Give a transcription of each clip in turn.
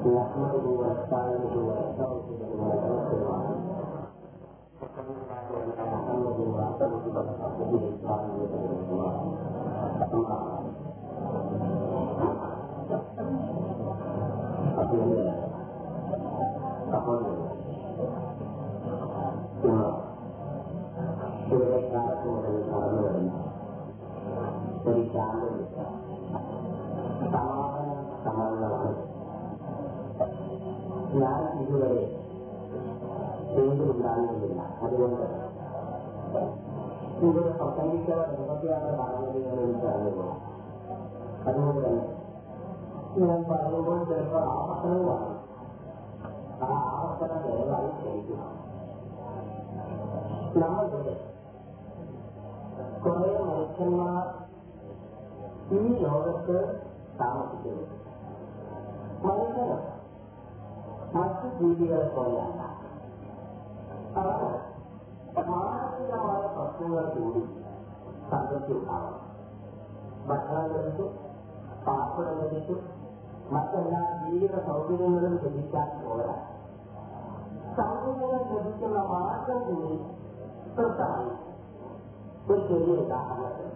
نحمده ونستعينه ونستغفره ونتوكل عليه وصلى الله على محمد وعلى اله وصحبه اجمعين اما اقول اقول ولتعلمك تماما تماما മറ്റുള്ളവരെ ചെയ്തിട്ടുണ്ടാകുന്നില്ല അതുകൊണ്ട് ഇത് പ്രസംഗിച്ചവർ എന്തൊക്കെയാണ് പറഞ്ഞത് ഞാൻ എനിക്കറിയുന്നു അതുകൊണ്ട് തന്നെ ഞാൻ പറയുമ്പോൾ ചിലപ്പോൾ ആവർത്തനവുമാണ് ആ ആവർത്തനം ദയവായി ക്ഷണിക്കുക നമ്മളിവിടെ കുറെ മനുഷ്യന്മാർ ഈ ലോകത്ത് താമസിക്കുന്നു മനുഷ്യനും ಮತ್ತು ಜೀವಿಗಳ ಕೊಲ್ಲಲ್ಲ ಮಾನಸಿಕವಾದ ಪ್ರಶ್ನೆಗಳ ಕೂಡಿ ಸಂಗತಿ ಉಂಟಾവും ഭക്ഷണം ലഭിച്ചു പാർപ്പിടം ലഭിച്ചു മറ്റെല്ലാ ജീവിത സൗകര്യങ്ങളും ലഭിക്കാൻ പോരാ സൗകര്യങ്ങൾ ലഭിക്കുന്ന മാർഗം കൂടി കൃത്യമായി ഒരു ചെറിയ ഉദാഹരണത്തിന്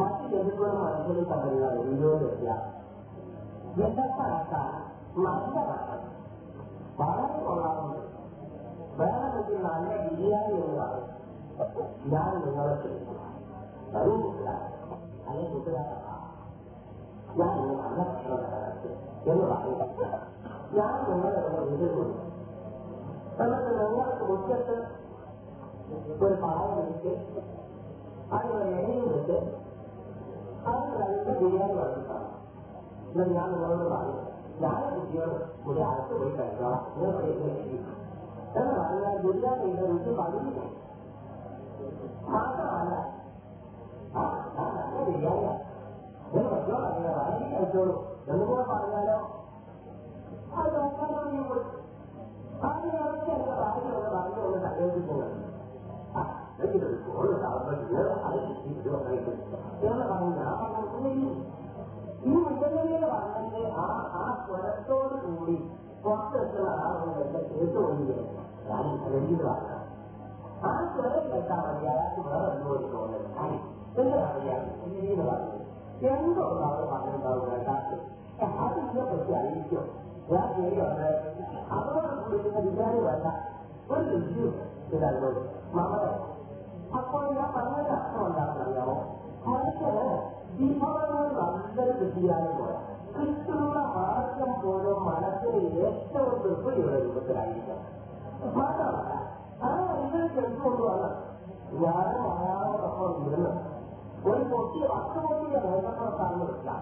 മറ്റ് ലഭിക്കുന്ന മനുഷ്യരും തമ്മിലുള്ള വലിയ വ്യത്യാസം എന്തൊക്കെ നടക്കാൻ നല്ല ഭക്ഷണം വളരെ കൊള്ളാറുണ്ട് വേറെ ഒരു നല്ല ബിരിയാണിയുള്ളതാണ് ഞാൻ നിങ്ങളെ അറിയില്ല അല്ലെ കൂട്ടുകാരാണ് ഞാൻ നിങ്ങൾ നല്ല എന്ന് പറയുക ഞാൻ നിങ്ങളെ എതിർക്കുന്നു എന്നിട്ട് നിങ്ങൾക്ക് മുറ്റത്ത് ഒരു പായം വെച്ച് അതിന് എണ്ണയും വെച്ച് അത് രണ്ട് ബിരിയാണി വളർത്താം എന്ന് ഞാൻ നിങ്ങളോട് പറയുന്നത് لعلى الجيران ولعلى سبيل الجار وغير ذلك كما على الدنيا إذا وجب عليه هذا على هذا هذا الرجال لما جاء إلى رأيه الجر لما وقع إلى له குணத்தோடு கூடி மொத்தத்தில் ஆர்வத்தை சேர்த்து ஒழுங்கிறது எந்த ஒரு ஆளும் பன்னெண்டாவது ரெண்டாவது അതിനെ പറ്റി അറിയിക്കും ഞാൻ ശരിയുണ്ട് അവരോട് കൂടിയിരുന്ന വിചാരം വേണ്ട ഒരു രുചിയും ഇതല്ലോ മകളെ അപ്പോൾ ഞാൻ പറഞ്ഞൊരു അർത്ഥം എന്താണെന്ന് അറിയാമോ അവർക്ക് വിഭവങ്ങൾ നല്ലൊരു കൃഷിയാണെന്ന് പറയാം ശിക്ഷുള്ള മാർഗം പോലും മനസ്സിൽ ഏറ്റവും തൃപ്തിയുള്ള രൂപത്തിലായിരിക്കണം മാത്രമല്ല ആ മനുഷ്യർക്ക് എന്തുകൊണ്ടുമാണ് ഞാനും അയാളോടൊപ്പം ഇരുന്ന് ഒരു പൊട്ടി വട്ടുപൊട്ടിയുടെ നേതൃത്വത്താണ് വെക്കാം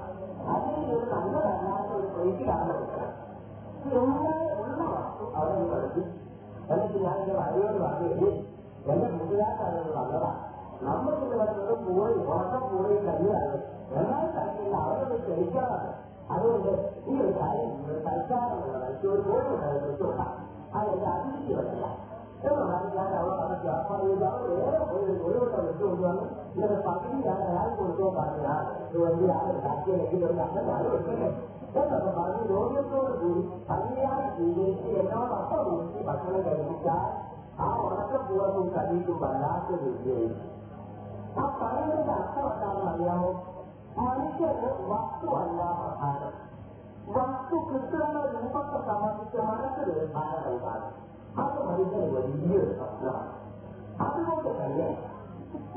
ഒരു നല്ലതല്ലാത്ത ഒരു പ്രീതിയാണ് വെക്കാം എന്നെ ഉള്ള വസ്തു അവിടെ നിന്ന് കളിച്ചു എന്നിട്ട് ഞാൻ ഇത് അറിയോട് പറഞ്ഞു എന്റെ കൂട്ടുകാരനാണ് നല്ലതാണ് നമ്മൾ ഇവിടെ വരുന്നത് കൂടി ഉറക്കം കൂടി തന്നെയാണ് എന്നാൽ തന്നെ അവരൊന്ന് ക്ഷണിക്കാറാണ് allora io sai, sai sarà, il suo cuore, il suo fatto, allora chi si vede? E non arrivare a una cosa, quando io davo l'ora, poi le volevo dare il suo giorno, io le partite andare con il suo partito, dove girare, partire, chi lo cacciare, lo stesso. Quando parlano di ogni giorno, parliamo di dire, no, ma poi si fa quello che è iniziare, a una procura di un capito ballato di ieri. A fare un'altra cosa, ma abbiamo മനസ്സിന് വസ്തുവല്ല പ്രധാനം വസ്തു കൃത്രിമ രൂപത്തെ സംബന്ധിച്ച് മനസ്സിൽ ഒരു ധാരണ ഉണ്ടാകും അത് മനുഷ്യന് വലിയൊരു പ്രശ്നമാണ് അതുകൊണ്ട് തന്നെ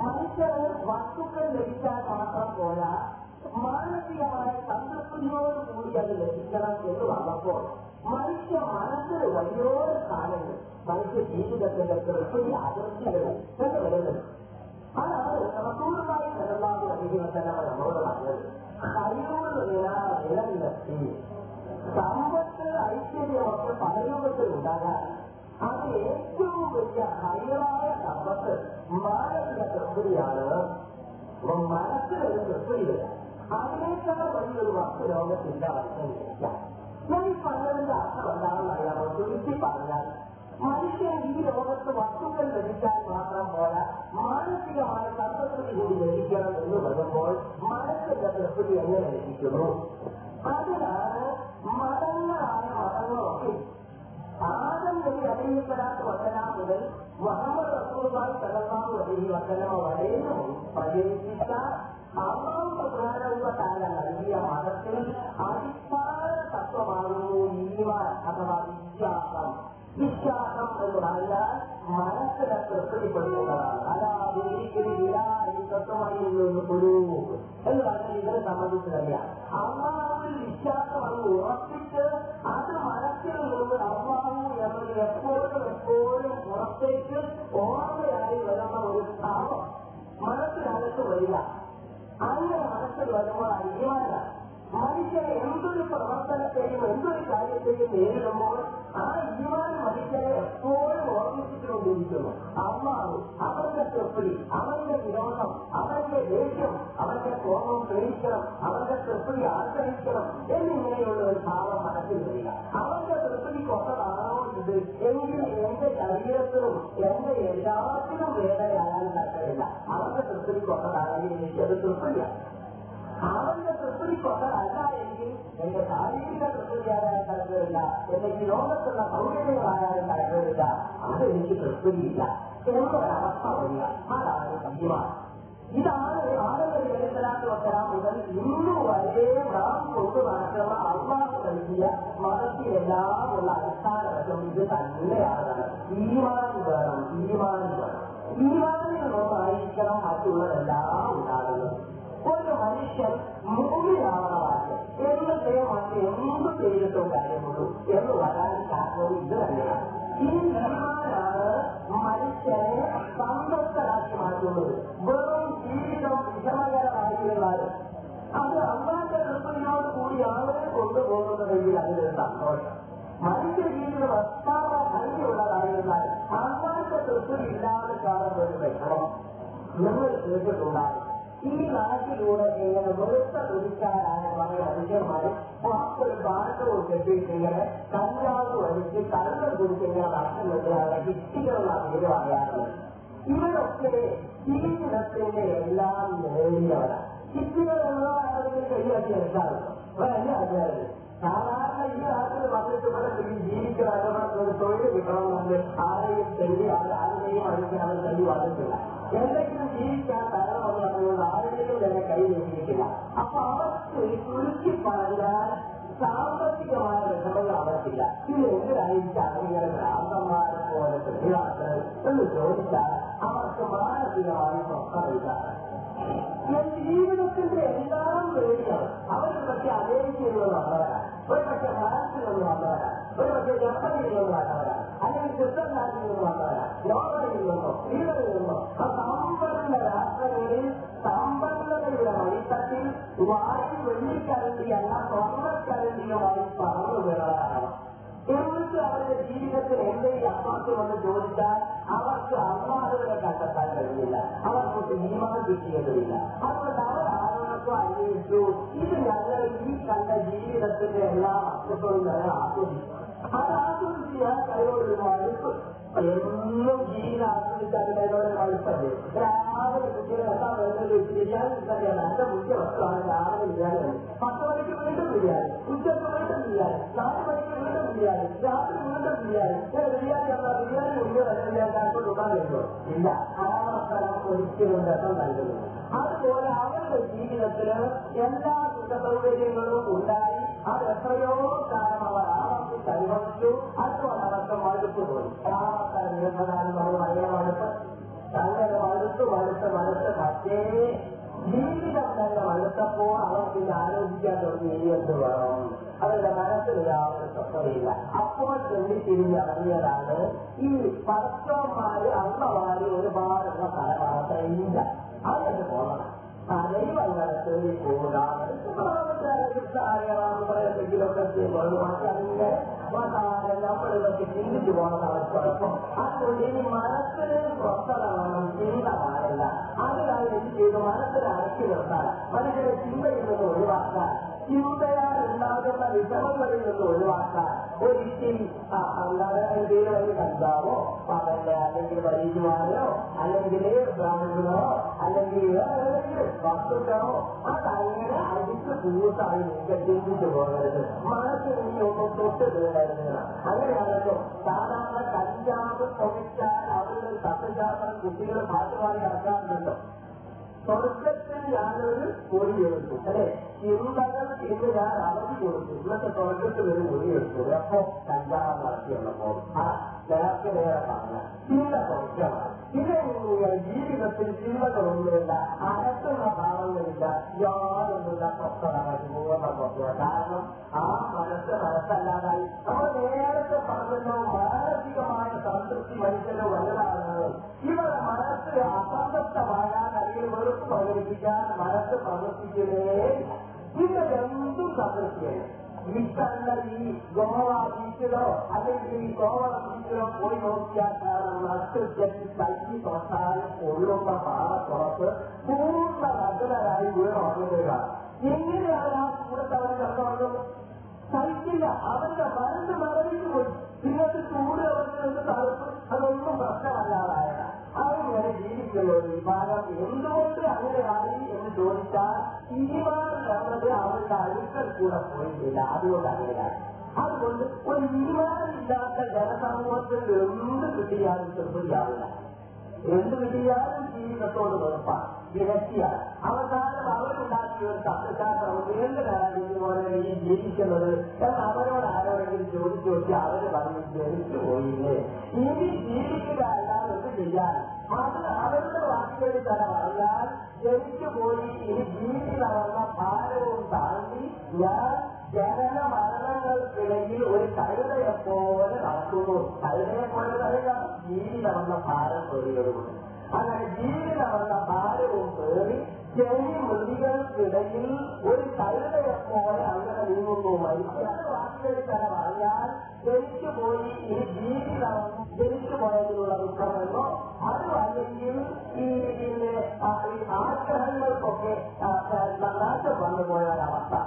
മനുഷ്യന് വസ്തുക്കൾ ലഭിക്കാൻ മാത്രം പോരാ മാനസികമായ സംതൃപ്തിയോടുകൂടി അത് ലഭിക്കണം എന്ന് വന്നപ്പോൾ മനുഷ്യ മനസ്സിന് വലിയൊരു സ്ഥാനങ്ങൾ മനുഷ്യ ജീവിതത്തിന്റെ കൃത്യ അതിർത്തികൾ എന്ന് വരുന്നുണ്ട് ஆனால் ரசூலுல்லாஹி ஸல்லல்லாஹு அலைஹி வஸல்லம் அவர்கள் கரியூர் விழா நிலநிலத்தி சமூகத்தில் ஐஸ்வர்ய மக்கள் பரலோகத்தில் உண்டாக அது ஏற்றவும் பெரிய ஹையரான சம்பத்து மாநிலத்திற்குரியானவர் உன் மனத்தில் இருந்து புரியுது അതിനേക്കാൾ വലിയൊരു വാക്ക് ലോകത്തിന്റെ ആവശ്യമില്ല ഞാൻ ഈ പറഞ്ഞതിന്റെ അർത്ഥം എന്താണെന്നറിയാമോ ചുരുക്കി പറഞ്ഞാൽ മനുഷ്യ ഈ ലോകത്ത് വസ്തുക്കൾ ലഭിക്കാൻ മാത്രം പോരാ മാനസികമായ തത്വത്തിന് കൂടി ലഭിക്കണം എന്ന് വരുമ്പോൾ മനസ്സിന്റെ പ്രകൃതി എങ്ങനെ ലഭിക്കുന്നു അതിനാണ് മതങ്ങളായ മതങ്ങളൊക്കെ ആദ്യം നബി അലഹിത്തലാത്ത് വസന മുതൽ മുഹമ്മദ് റസൂർബായ് സലഹ്മാൻ അലഹി വസന വരെയും പരിഹരിച്ച അള്ളാഹു പ്രധാനവുള്ള താല നൽകിയ മതത്തിൽ അടിസ്ഥാന തത്വമാകുന്നു ഈമാൻ അഥവാ വിശ്വാസം விசாகம் என்ற அல்ல மனசுல எப்படி கொடுக்கிறார் அதாவது இருக்கிறீர்களா ഇവർ സമ്മതിച്ചതല്ല അള്ളാഹുവിൽ വിശ്വാസം അത് ഉറപ്പിച്ച് അത് മനസ്സിൽ നിന്ന് അള്ളാഹു എന്നത് എപ്പോഴും എപ്പോഴും പുറത്തേക്ക് ഓർമ്മയായി വരുന്ന ഒരു സ്ഥാപം മനസ്സിനകത്ത് വരിക അങ്ങനെ മനസ്സിൽ വരുമ്പോൾ അയ്യമാണ് മനുഷ്യനെ എന്തൊരു പ്രവർത്തനത്തെയും എന്തൊരു കാര്യത്തെയും നേരിടുമ്പോൾ ആ ഈമാൻ മനുഷ്യനെ എപ്പോഴും ഓർമ്മിപ്പിച്ചുകൊണ്ടിരിക്കുന്നു അമ്മാവ് അവന്റെ തെപ്പിടി അവന്റെ വിരോധം അവന്റെ ദേഷ്യം അവന്റെ കോപം പ്രേരിക്കണം അവന്റെ തെപ്പിടി ആശ്രയിക്കണം എന്നിങ്ങനെയുള്ള ഒരു ഭാവം മനസ്സിൽ വരിക അവന്റെ തെപ്പിടിക്കൊത്തതാണോ ഇത് എങ്കിൽ എന്റെ ശരീരത്തിനും എന്റെ എല്ലാത്തിനും വേദനയാകാൻ തരത്തില്ല അവന്റെ തെപ്പിടിക്കൊത്തതാണെങ്കിൽ എനിക്ക് അത് തൃപ്തിയാണ് അവന്റെ തൃപ്തിക്കൊണ്ടതല്ല എങ്കിൽ എന്റെ ശാരീരിക തൃപ്തി ആരായ കടന്നില്ല എന്നെങ്കിൽ ലോകത്തുള്ള സൗകര്യങ്ങളായാലും കടന്നില്ല അത് എനിക്ക് തൃപ്തിയില്ല എന്നൊരവസ്ഥ വരിക അതാണ് സത്യമാണ് ഇതാണ് ആളുകൾ എഴുത്തലാത്ത് വസ്സലാം മുതൽ ഇന്നു വരെ നാം കൊണ്ടു നടക്കുന്ന അള്ളാഹ് നൽകിയ മതത്തിലെല്ലാം ഉള്ള അടിസ്ഥാന വശം ഇത് തന്നെയാണ് ഈമാൻ വേണം ഈമാൻ വേണം ഈമാനിൽ നിന്നായിരിക്കണം മറ്റുള്ളതെല്ലാം ഉണ്ടാകുന്നത് ഒരു മനുഷ്യൻ മൂന്നിലാവണമാണ് എന്നത്തെ മാറ്റി എന്ത് ചെയ്തിട്ടും കാര്യമുള്ളൂ എന്ന് വരാൻ കാരണം ഇത് തന്നെയാണ് ഈ ഈമാനാണ് മനുഷ്യനെ സന്തോഷരാക്കി മാറ്റുന്നത് വെറും ജീവിതം വിഷമകരമായിരുന്നാൽ അത് അള്ളാന്റെ കൃപയോട് കൂടിയാണ് കൊണ്ടുപോകുന്നതെങ്കിൽ അതിനൊരു സന്തോഷം മനുഷ്യ ജീവിതം അസ്താവ ഭംഗിയുള്ളതായിരുന്നാൽ അള്ളാന്റെ തൃപ്തി ഇല്ലാതെ കാണുന്ന ഒരു വിഷമം നിങ്ങൾ കേട്ടിട്ടുണ്ടാകും கீழ்வாரத்திலூட எங்களை ஒருத்த முடிச்சாரான மகள் அதிகமாய் வாக்கள் பார்த்த ஒரு கட்டிருக்கிற தஞ்சாவது வலிக்கு தங்க குடிக்கிற வாக்கள் எதிராக எல்லாம் நிறைந்தவரா கிட்டிகள் கையாட்டி இருக்காங்க சாதாரண இந்த ஆட்கள் மக்களுக்கு மேல சொல்லி ஜீவிக்கிறார்கள் தொழில் விடுறோம் வந்து ஆரையும் சொல்லி ஆளுமையும் அழைத்து அவர் சொல்லி வாழ்ந்துக்கலாம் என்றைக்கும் ஜீவிக்கான தரம் அவர் அவர்களோட ஆளுமைகள் என கையில் இருக்கலாம் அப்ப அவருக்கு குளிர்ச்சி பாருங்கள் എന്ത് ജീവിതത്തിന്റെ എല്ലാം നേടിയ അവർ പക്ഷെ അമേരിക്കയിലുള്ള ആളാണ് ഒരു പക്ഷെ ഭാരതത്തിലുള്ള ആളാണ് ഒരു പക്ഷെ ജർമ്മനിയിലുള്ള ആളാണ് അല്ലെങ്കിൽ സ്വിറ്റ്സർലാൻഡിലുള്ള ആളാണ് നോർവേയിൽ നിന്നോ സ്വീഡനിൽ നിന്നോ ആ സമ്പന്ന രാഷ്ട്രങ്ങളിൽ സമ്പന്നതയുടെ വായിൽ വെള്ളിക്കരണ്ടിയല്ല സ്വർണ്ണക്കരണ്ടിയുമായി പറന്നു വീണതാണ് ഇവർക്ക് അവരുടെ ജീവിതത്തിൽ എന്തെങ്കിലും അമ്മാക്ക് വന്ന് ചോദിച്ചാൽ അവർക്ക് അമ്മാളുകളെ കണ്ടെത്താൻ കഴിയില്ല അവർക്ക് നിയമം കിട്ടിയതില്ല അതുകൊണ്ട് അവർ ആരോടൊപ്പം അന്വേഷിച്ചു ഇത് ഞങ്ങൾ ഈ കണ്ട ജീവിതത്തിന്റെ എല്ലാ അർത്ഥത്തോടും ഞങ്ങൾ ആസ്വദിക്കും അത് ആസ്വദിച്ച് ഞാൻ കഴിവുള്ള എന്നും ജീവിതം ആസ്വദിക്കാത്തവരോട് കളിച്ചത് രാവിലെ കുട്ടികളെ എത്താൻ വരുന്നത് ബിരിയാണി ഇല്ലാതെയാണ് എന്റെ മുഖ്യ വസ്തുവാണ് രാവിലെ ബിരിയാണി പത്ത് മണിക്ക് വീണ്ടും ബിരിയാണി ഉച്ചക്ക് വീണ്ടും ബിരിയാണി നാല് മണിക്ക് വീണ്ടും ബിരിയാണി രാത്രി വീണ്ടും ബിരിയാണി ഞാൻ ബിരിയാണി എന്താ ബിരിയാണി ഉണ്ടോ അല്ലെങ്കിൽ എല്ലാവർക്കും ഉണ്ടാൻ വരുമോ ഇല്ല കാലാവസ്ഥ ഒരിക്കലും രസം നൽകുന്നു അതുപോലെ അവരുടെ ജീവിതത്തിൽ എല്ലാ സുഖ സൗകര്യങ്ങളും ഉണ്ടായി അത് എത്രയോ കാലം അവർ ആവർക്ക് കൈവച്ചു അല്പമടക്കം വലുത്തു പോയി ആൾക്കാർ ഇരുപതിനാല് നമ്മൾ ഭയങ്കര വലുത്ത് അങ്ങനെ വലുത്ത് വലുത്ത് വലുത്ത് പക്ഷേ ജീവിതം തന്നെ വലുത്തപ്പോൾ അവർക്ക് ഇത് ആലോചിക്കാൻ തുടങ്ങി ഇനി എന്ത് വേണം അവരുടെ മനസ്സിൽ യാതൊരു സ്വസ്ഥതയില്ല അപ്പോൾ ചെല്ലി തിരിഞ്ഞിറങ്ങിയതാണ് ഈ പരസ്പരമായി അന്നമായി ഒരുപാടുള്ള പരമാത്രയില്ല അതെന്ത് പോകണം തലയിൽ വല്ലടത്തേക്ക് പോവുക എന്തെങ്കിലുമൊക്കെ ചെയ്യുമ്പോൾ മറ്റങ്ങനെ നമ്മളിതൊക്കെ ചിന്തിച്ചു പോകണം നടക്കുഴപ്പം അതുകൊണ്ട് ഇനി മനസ്സിന് പുറത്തിറങ്ങണം ചിന്ത പാടില്ല അതിനായി എനിക്ക് ചെയ്ത് മനസ്സിനെ അടച്ചു നിർത്താൻ മനസ്സിനെ ചിന്തയിൽ നിന്ന് ഒഴിവാക്കാൻ ചിന്തയാൽ ഉണ്ടാകുന്ന വിഷമങ്ങളിൽ നിന്ന് ഒഴിവാക്കാൻ ഒരു ഇത്തിരി അല്ലാതെ എന്തെങ്കിലും ഒരു കർത്താവോ പകല് അല്ലെങ്കിൽ വൈദ്യമാരോ അല്ലെങ്കിൽ ബ്രാഹ്മണനോ അല്ലെങ്കിൽ വസ്തുക്കളോ അതങ്ങനെ അടിച്ച് കൂട്ടായി നിശ്ചയിച്ചു പോകരുത് മനസ്സിൽ ഈ ഒപ്പം തൊട്ട് തീരരുത് അങ്ങനെയാണല്ലോ സാധാരണ കഞ്ചാവ് പൊമിച്ചാൽ അവരുടെ തത്തജാത്തം കുട്ടികൾ ഭാഗമായി ഇറക്കാറുണ്ടല്ലോ സ്വർഗത്തിൽ ഞാനൊരു പൊടി എടുക്കും അല്ലേ ഉണ്ടാക്കാൻ ഇത് ഞാൻ അവധി കൊടുത്തു ഇന്നത്തെ തുടക്കത്തിൽ ഒരു മുടി എടുത്തത് അപ്പോ കല്യാണം നടത്തിയുള്ളപ്പോൾ ആ നേരത്തെ നേരെ പറഞ്ഞ ചിന്ത കുറച്ചമാണ് ഇതിനെ ജീവിതത്തിൽ ചിന്തകളൊന്നുമില്ല അകത്തുള്ള ഭാവങ്ങളില്ല യാതൊന്നുമില്ല സ്വസ്ഥതമായിട്ട് മൂവണം നോക്കുക കാരണം ആ മനസ്സ് മനസ്സല്ലാതായി നമ്മൾ നേരത്തെ പറഞ്ഞല്ലോ മാനസികമായ സംതൃപ്തി മനുഷ്യന് വലുതാകുന്നത് ഇവിടെ മനസ്സ് അസംതൃപ്തമാകാൻ അല്ലെങ്കിൽ വെറുപ്പ് പ്രകടിപ്പിക്കാൻ മനസ്സ് പ്രവർത്തിക്കുന്നേ ഇല്ല இன்னும் காத்திருக்கிறேன் कोई लोग क्या की संस्थाएं कोविडों का बारह तरफ पूर्ण राज्य लगाए हुए होने देगा इनके द्वारा पूरे तवरी करता சந்தில அவந்த மருந்து மறைந்து போய் பின்னத்துக்கு ஊடு அவர்களுக்கு தலைப்பு அது ஒன்றும் பிரச்சனையாளாய அவர்களை ജീവിക്കുന്നത് വിഭാഗം എന്തുകൊണ്ട് അങ്ങനെയായി എന്ന് ചോദിച്ചാൽ ഇനിമാർ നമ്മളത് അവരുടെ അടുക്കൽ കൂടെ പോയിട്ടില്ല അതുകൊണ്ട് അങ്ങനെയാണ് അതുകൊണ്ട് ഒരു ഇനിമാരില്ലാത്ത ജനസമൂഹത്തിൽ എന്ത് കിട്ടിയാലും ചെറുപ്പിയാവില്ല എന്ത് കിട്ടിയാലും ജീവിതത്തോട് വെറുപ്പാണ് വിരട്ടിയ അവസാനം അവരുണ്ടാക്കിയ ഒരു തത്വശാസ്ത്രം നീണ്ടുകാലം ഇതുപോലെ നീ ജീവിക്കുന്നത് എന്ന് അവരോട് ആരോടെങ്കിലും ചോദിച്ചു നോക്കി അവര് പറഞ്ഞു ജനിച്ചു പോയില്ലേ ഇനി ജീവിക്കുക അല്ലാതെ ഒന്നും ചെയ്യാൻ അത് അവരുടെ വാക്കുകളിൽ തന്നെ പറഞ്ഞാൽ ജനിച്ചു പോയി ഇനി ജീവിക്കുന്ന ഭാരവും താണ്ടി ഞാൻ ജനന മരണങ്ങൾക്കിടയിൽ ഒരു കഴുതയെപ്പോലെ നടക്കുന്നു കഴുതയെപ്പോലെ പോലെ തന്നെ ജീവിതമെന്ന ഭാരം തൊഴിലുകളുണ്ട് അങ്ങനെ ജീവിതമെന്ന ഭാരവും പേറി ചെറിയ മുള്ളികൾക്കിടയിൽ ഒരു കഴുതയെ പോലെ അങ്ങനെ നീങ്ങുന്നു മനുഷ്യ വാക്കിലെടുക്കാൻ പറഞ്ഞാൽ ജനിച്ചു പോയി ഈ ജീവിതം ജനിച്ചു പോയതിനുള്ള ദുഃഖമെന്നോ അതും അല്ലെങ്കിൽ ഈ പിന്നെ ആഗ്രഹങ്ങൾക്കൊക്കെ നന്നായിട്ട് വന്നുപോയ ഒരവസ്ഥ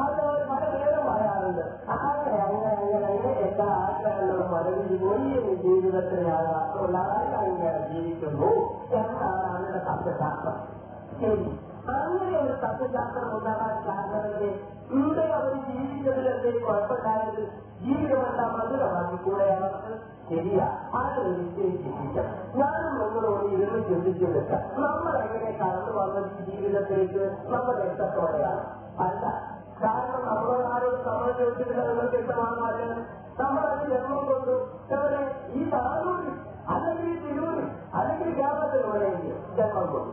ஆதவர் பக்கத்துலேயும் வர ஆரம்பிச்சு ஆக அங்க அங்கே எந்த ஆட்களும் மருந்து போய் ஜீவிதத்தில் யாராவது அங்க ஜீவிக்கணும் யாராவது தப்பு சாப்பிடும் சரி അങ്ങനെ ഒരു തത്വശാസ്ത്രം ഉണ്ടാകാൻ കാരണമല്ലേ ഇവിടെ അവർ ജീവിക്കുന്നതിലെ കുഴപ്പമില്ലാത്തത് ജീവിതമല്ല മധുരമാക്കി കൂടെ അവർക്ക് ശരിയാ അത് നിശ്ചയിച്ചിരിക്കാം ഞാനും നിങ്ങളോട് ഇരുന്ന് ചിന്തിച്ചു നിൽക്കാം നമ്മൾ എങ്ങനെ കടന്നു വന്നത് ജീവിതത്തിലേക്ക് നമ്മൾ എത്തത്തോടെയാണ് അല്ല കാരണം നമ്മളാരും നമ്മളെ ചോദിച്ചിട്ടുണ്ടെന്ന് വ്യക്തമാകാതെ നമ്മളത് ജന്മം കൊണ്ടു ചിലരെ ഈ താഴൂരിൽ അല്ലെങ്കിൽ തിരൂരിൽ അല്ലെങ്കിൽ ഗ്രാമത്തിലൂടെയെങ്കിൽ ജന്മം കൊണ്ടു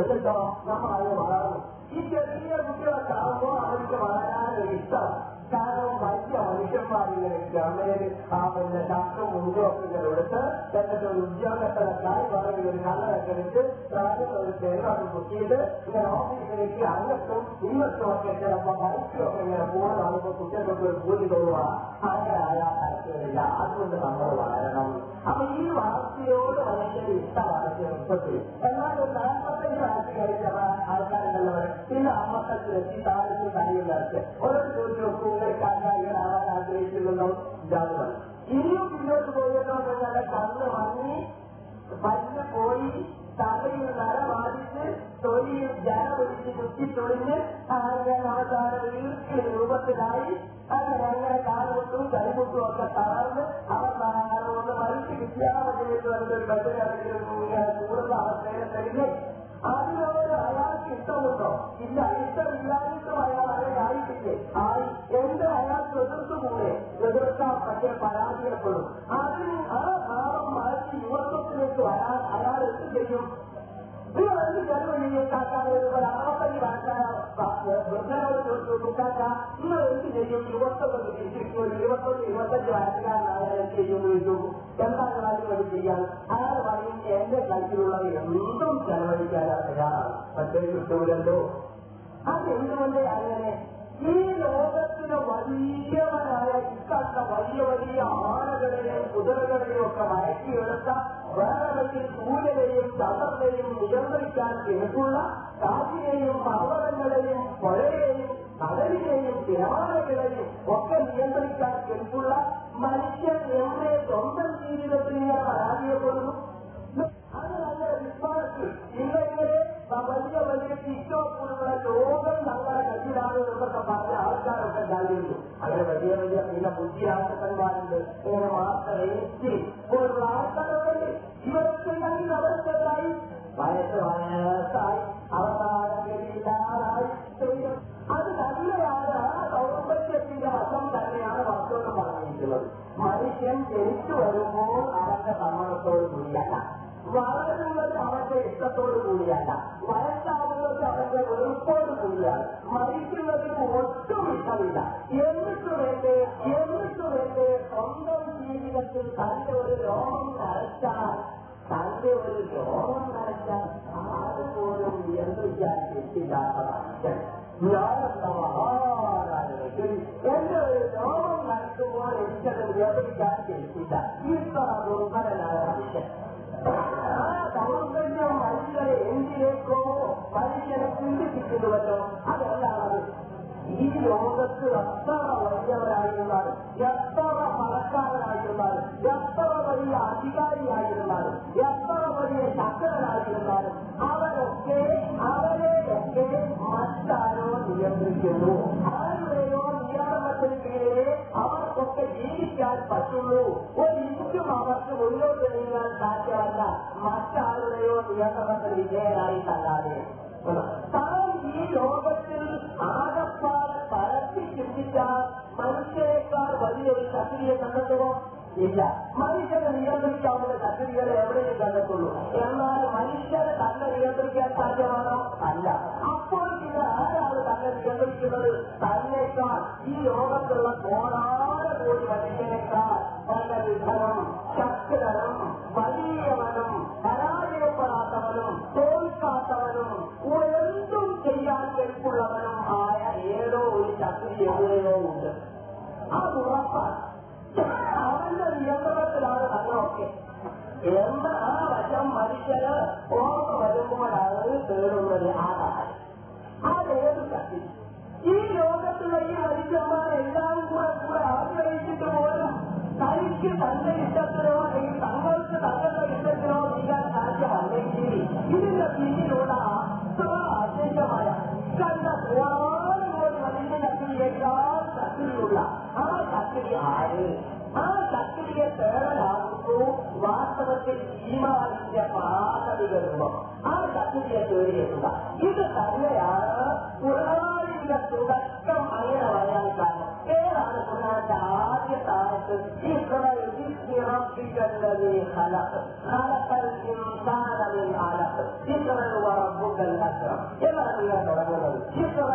എന്നിട്ടോ നമ്മൾ അത് വളർന്നു ഈ ചെറിയ കുട്ടികളൊക്കെ ആകുമ്പോൾ അവർക്ക് വളരാനൊരു ഇഷ്ടമാണ് കാരണം മറ്റ് മനുഷ്യന്മാരിലേക്ക് അമ്മയിൽ ആ ശാസ്ത്രം മുൻകോപ്പിലെടുത്ത് തന്റെ ഒരു ഉദ്യോഗസ്ഥരക്കായി വളരെ ഒരു കാലഘട്ടത്തിൽ താരം ഒരു സേവനം കുത്തിയിട്ട് ഇങ്ങനെ ഓഫീസിലേക്ക് അന്നത്തും ഇന്നത്തും ഒക്കെ ചിലപ്പോൾ മനുഷ്യരൊക്കെ ഇങ്ങനെ പോകുന്ന ആളുകൾ കുട്ടികൾക്ക് ഒരു കൂലി കൊള്ളുക അങ്ങനെ അയാൾ നടത്തുന്നില്ല അതുകൊണ്ട് നമ്മൾ വളരണം അപ്പൊ ഈ വളർച്ചയോട് മനുഷ്യർ ഇഷ്ടമാണ് മൊത്തത്തിൽ എന്നാൽ ഒരു നാൽപ്പത്തഞ്ച് വയസ്സ് കഴിച്ച ആൾക്കാരുണ്ടല്ലോ ഇന്ന് അമ്പത്തഞ്ചിലെത്തി താരത്തിൽ കഴിയുന്നവർക്ക് ഒരു ചോദിച്ചു നോക്കൂ ചെറുപ്പക്കാരായ ആവാൻ ആഗ്രഹിക്കുന്നുണ്ടോ ജാതകം ഇനിയും മുന്നോട്ട് പോയിരുന്നോ എന്നുള്ള കണ്ണ് വാങ്ങി പല്ല് പോയി തലയിൽ നര ബാധിച്ച് തൊലിയിൽ ജല ഒഴിച്ച് കുത്തിത്തൊളിഞ്ഞ് അങ്ങനെ അവസാനം വീർക്കിയ രൂപത്തിലായി അങ്ങനെ അങ്ങനെ കാലുകൊട്ടും കൈകൊട്ടും ഒക്കെ തളർന്ന് അവർ ഒന്ന് മരിച്ച് വിദ്യാഭ്യാസത്തിലേക്ക് വരുന്ന ഒരു ബസ്സിൽ അല്ലെങ്കിൽ കൂടുന്ന അവസ്ഥയിലെ തന്നെ അതിനോട് അയാൾക്ക് ഇഷ്ടമുണ്ടോ ഇല്ല ഇഷ്ടമില്ലാതിട്ടും അയാൾ അവരെ ആയിട്ടില്ലേ ആയി എന്റെ അയാൾ എതിർത്തുകൂടെ എതിർക്കാൻ പക്ഷേ പരാജയപ്പെടും അതിന് ആ ഭാവം മാറ്റി യുവത്വത്തിലേക്ക് അയാൾ അയാൾ എന്ത് ചെയ്യും ಇವರಲ್ಲಿ ಜನರು ನಿಮಗೆ ಸಾಕಾಗಿರುವುದರ ಅನಾಪಲ್ಲಿ ರಾಜಕಾರ ವೃದ್ಧರವರು ತೋರಿಸುವುದು ಮುಖಾಂತ ಇವರಲ್ಲಿ ನಡೆಯುವುದು ಯುವತ್ವವನ್ನು ತಿಳಿಸಿರುವುದು ಯುವತ್ವವನ್ನು ಯುವತ್ತಲ್ಲಿ ರಾಜಕಾರಣಾಯುವುದು ജനതാജനാധി പഠിപ്പിക്കാൻ അയാൾ പറയും എന്റെ കയ്യിലുള്ള എന്തും ചെലവഴിക്കാൻ അയാൾ പക്ഷേ അങ്ങനെ ഈ ലോകത്തിലെ വലിയവനായ ഇക്കാണ്ട വലിയ വലിയ ആനകളെയും കുതിരകളെയും ഒക്കെ വഴക്കിയെടുത്ത വേറെവരിൽ സൂര്യനെയും ചന്ദ്രനെയും നിയന്ത്രിക്കാൻ തിരക്കുള്ള കാറ്റിനെയും പർവ്വതങ്ങളെയും പുഴയെയും കടലിനെയും തിരമാലകളെയും ഒക്കെ നിയന്ത്രിക്കാൻ തിരക്കുള്ള മനുഷ്യൻ എന്നെ സ്വന്തം ജീവിതത്തിൽ ഞാൻ പരാജയപ്പെടുന്നു അത് നല്ല വിശ്വാസത്തിൽ ഇന്നെങ്കിലേ വലിയ വലിയ ഇഷ്ടോ പോലുള്ള ലോകം ഞങ്ങളുടെ കയ്യിലാണ് പറഞ്ഞ ആൾക്കാരൊക്കെ ഉണ്ടായിരുന്നു അങ്ങനെ വലിയ വലിയ പിന്നെ ബുദ്ധിയാസന്മാരുണ്ട് ഓരോ മാർക്ക റേറ്റ് പോലുള്ള ആൾക്കാരൊക്കെ ഇവരൊക്കെ കയ്യിൽ അവസ്ഥയായി വയസ്സ് വയസ്സായി അവസാനം ഗതിയില്ലാതായി അത് നല്ലതാണ് ആ ദൗർബല്യത്തിന്റെ വശം തന്നെയാണ് വസ്തു എന്ന് പറഞ്ഞിരിക്കുന്നത് മനുഷ്യൻ ജനിച്ചു വരുമ്പോൾ അവന്റെ സമ്മതത്തോട് കൂടിയല്ല വളരുന്നത് അവന്റെ ഇഷ്ടത്തോടു കൂടിയല്ല വയസ്സാകുന്നത് അവന്റെ വെറുപ്പോടു കൂടിയാണ് മരിക്കുന്നതിന് ഒട്ടും ഇഷ്ടമില്ല എന്നിട്ട് വേണ്ടേ എന്നിട്ട് വേണ്ടേ സ്വന്തം ജീവിതത്തിൽ തന്റെ ഒരു രോഗം നരച്ചാൽ തന്റെ ഒരു രോഗം നരച്ചാൽ ആരുപോലും നിയന്ത്രിക്കാൻ എത്തില്ലാത്ത മനുഷ്യൻ ഞാനെന്ന മഹാനായകത്തിൽ എന്റെ ഒരു രോഗം നടക്കുമ്പോൾ എനിക്കത് നിയന്ത്രിക്കാൻ എത്തില്ല ഇത്ര ദുർബലനായ മനുഷ്യൻ സൗന്ദര്യം മനുഷ്യരെ എന്തിലേക്കോ മനുഷ്യനെ ചിന്തിപ്പിക്കുന്നുവല്ലോ അതെല്ലാണത് ഈ ലോകത്ത് എത്ര വലിയവരായിരുന്നാലും എത്ര പണക്കാരനായിരുന്നാലും എത്ര വലിയ അധികാരിയായിരുന്നാലും എത്ര വലിയ ശക്തനായിരുന്നാലും അവരൊക്കെ അവരെയൊക്കെ മറ്റാരോ നിയന്ത്രിക്കുന്നു അവരുടെയോ നിയന്ത്രണത്തിന് കീഴിലെ അവർക്കൊക്കെ ജീവിക്കാൻ പറ്റുള്ളൂ ഒരു நமக்கு முன்னோட்டு நீங்கள் சாட்சியாக மற்ற ஆளுடையோ இழக்கப்பட்ட விஜயராயிட்டாரு தாங்கி லோகத்தில் ஆகப்பால் பரப்பி சிந்தித்தால் மனுஷனேக்கால் வலியை சத்திரிய சந்தோம் ಇಲ್ಲ ಮನುಷ್ಯನ ನಿಯಂತ್ರಿಕೆ ಅವರ ಕನ್ನಡಿಗರು ಎವರಿಗೆ ಕಂಡುಕೊಳ್ಳು ಎಲ್ಲರೂ ಮನುಷ್ಯರ ಕನ್ನ ನಿಯಂತ್ರಿക്കാൻ സാധ്യമാണോ അല്ല അപ്പോൾ ഇത് ആരാണ് തന്നെ നിയന്ത്രിക്കുന്നത് തന്നെക്കാൾ ഈ ലോകത്തുള്ള കോടാന കോടി മനുഷ്യനേക്കാൾ നല്ല വിഭവം ശക്തനും വലിയവനും പരാജയപ്പെടാത്തവനും തോൽക്കാത്തവനും എന്തും ചെയ്യാൻ കെൽപ്പുള്ളവനും ആയ ഏതോ ഒരു ശക്തി എവിടെയോ ഉണ്ട് അത് ഉറപ്പാണ് അവന്റെ നിയന്ത്രണത്തിലാണ് ഭരണമൊക്കെ എന്ന ആ വശം മനുഷ്യന് ഓർമ്മ വരുമ്പോഴാണ് തേടുന്നത് ആരാണ് ആ ദേവി കത്തി ഈ ലോകത്തുള്ള ഈ മനുഷ്യന്മാർ എല്ലാം കൂടെ കൂടെ ആഗ്രഹിച്ചിട്ട് പോലും തനിക്ക് തന്റെ ഇഷ്ടത്തിനോ അല്ലെങ്കിൽ തങ്ങൾക്ക് തങ്ങളുടെ ഇഷ്ടത്തിനോ ചെയ്യാൻ സാധ്യമല്ലെങ്കിൽ ഇതിന്റെ പിന്നിലുള്ള അത്ര ആശയമായ കണ്ട එකා සතුටුලා. ආ සතුටි ආයේ. ආ සතුටිය පෙරලාතු වාස්තවයෙන් සීමාන්ත පාතවිදරුවා. ආ සතුටිය තෝරියුවා. ඒක තමයි ආ පුරාණික තුඩක්කම අයවයන් ගන්න. غير أن هناك عارضة ذكر ذكر ربك الذي خلق خلق الإنسان من علق ذكر وربك الأكرم كما أن ربنا ذكر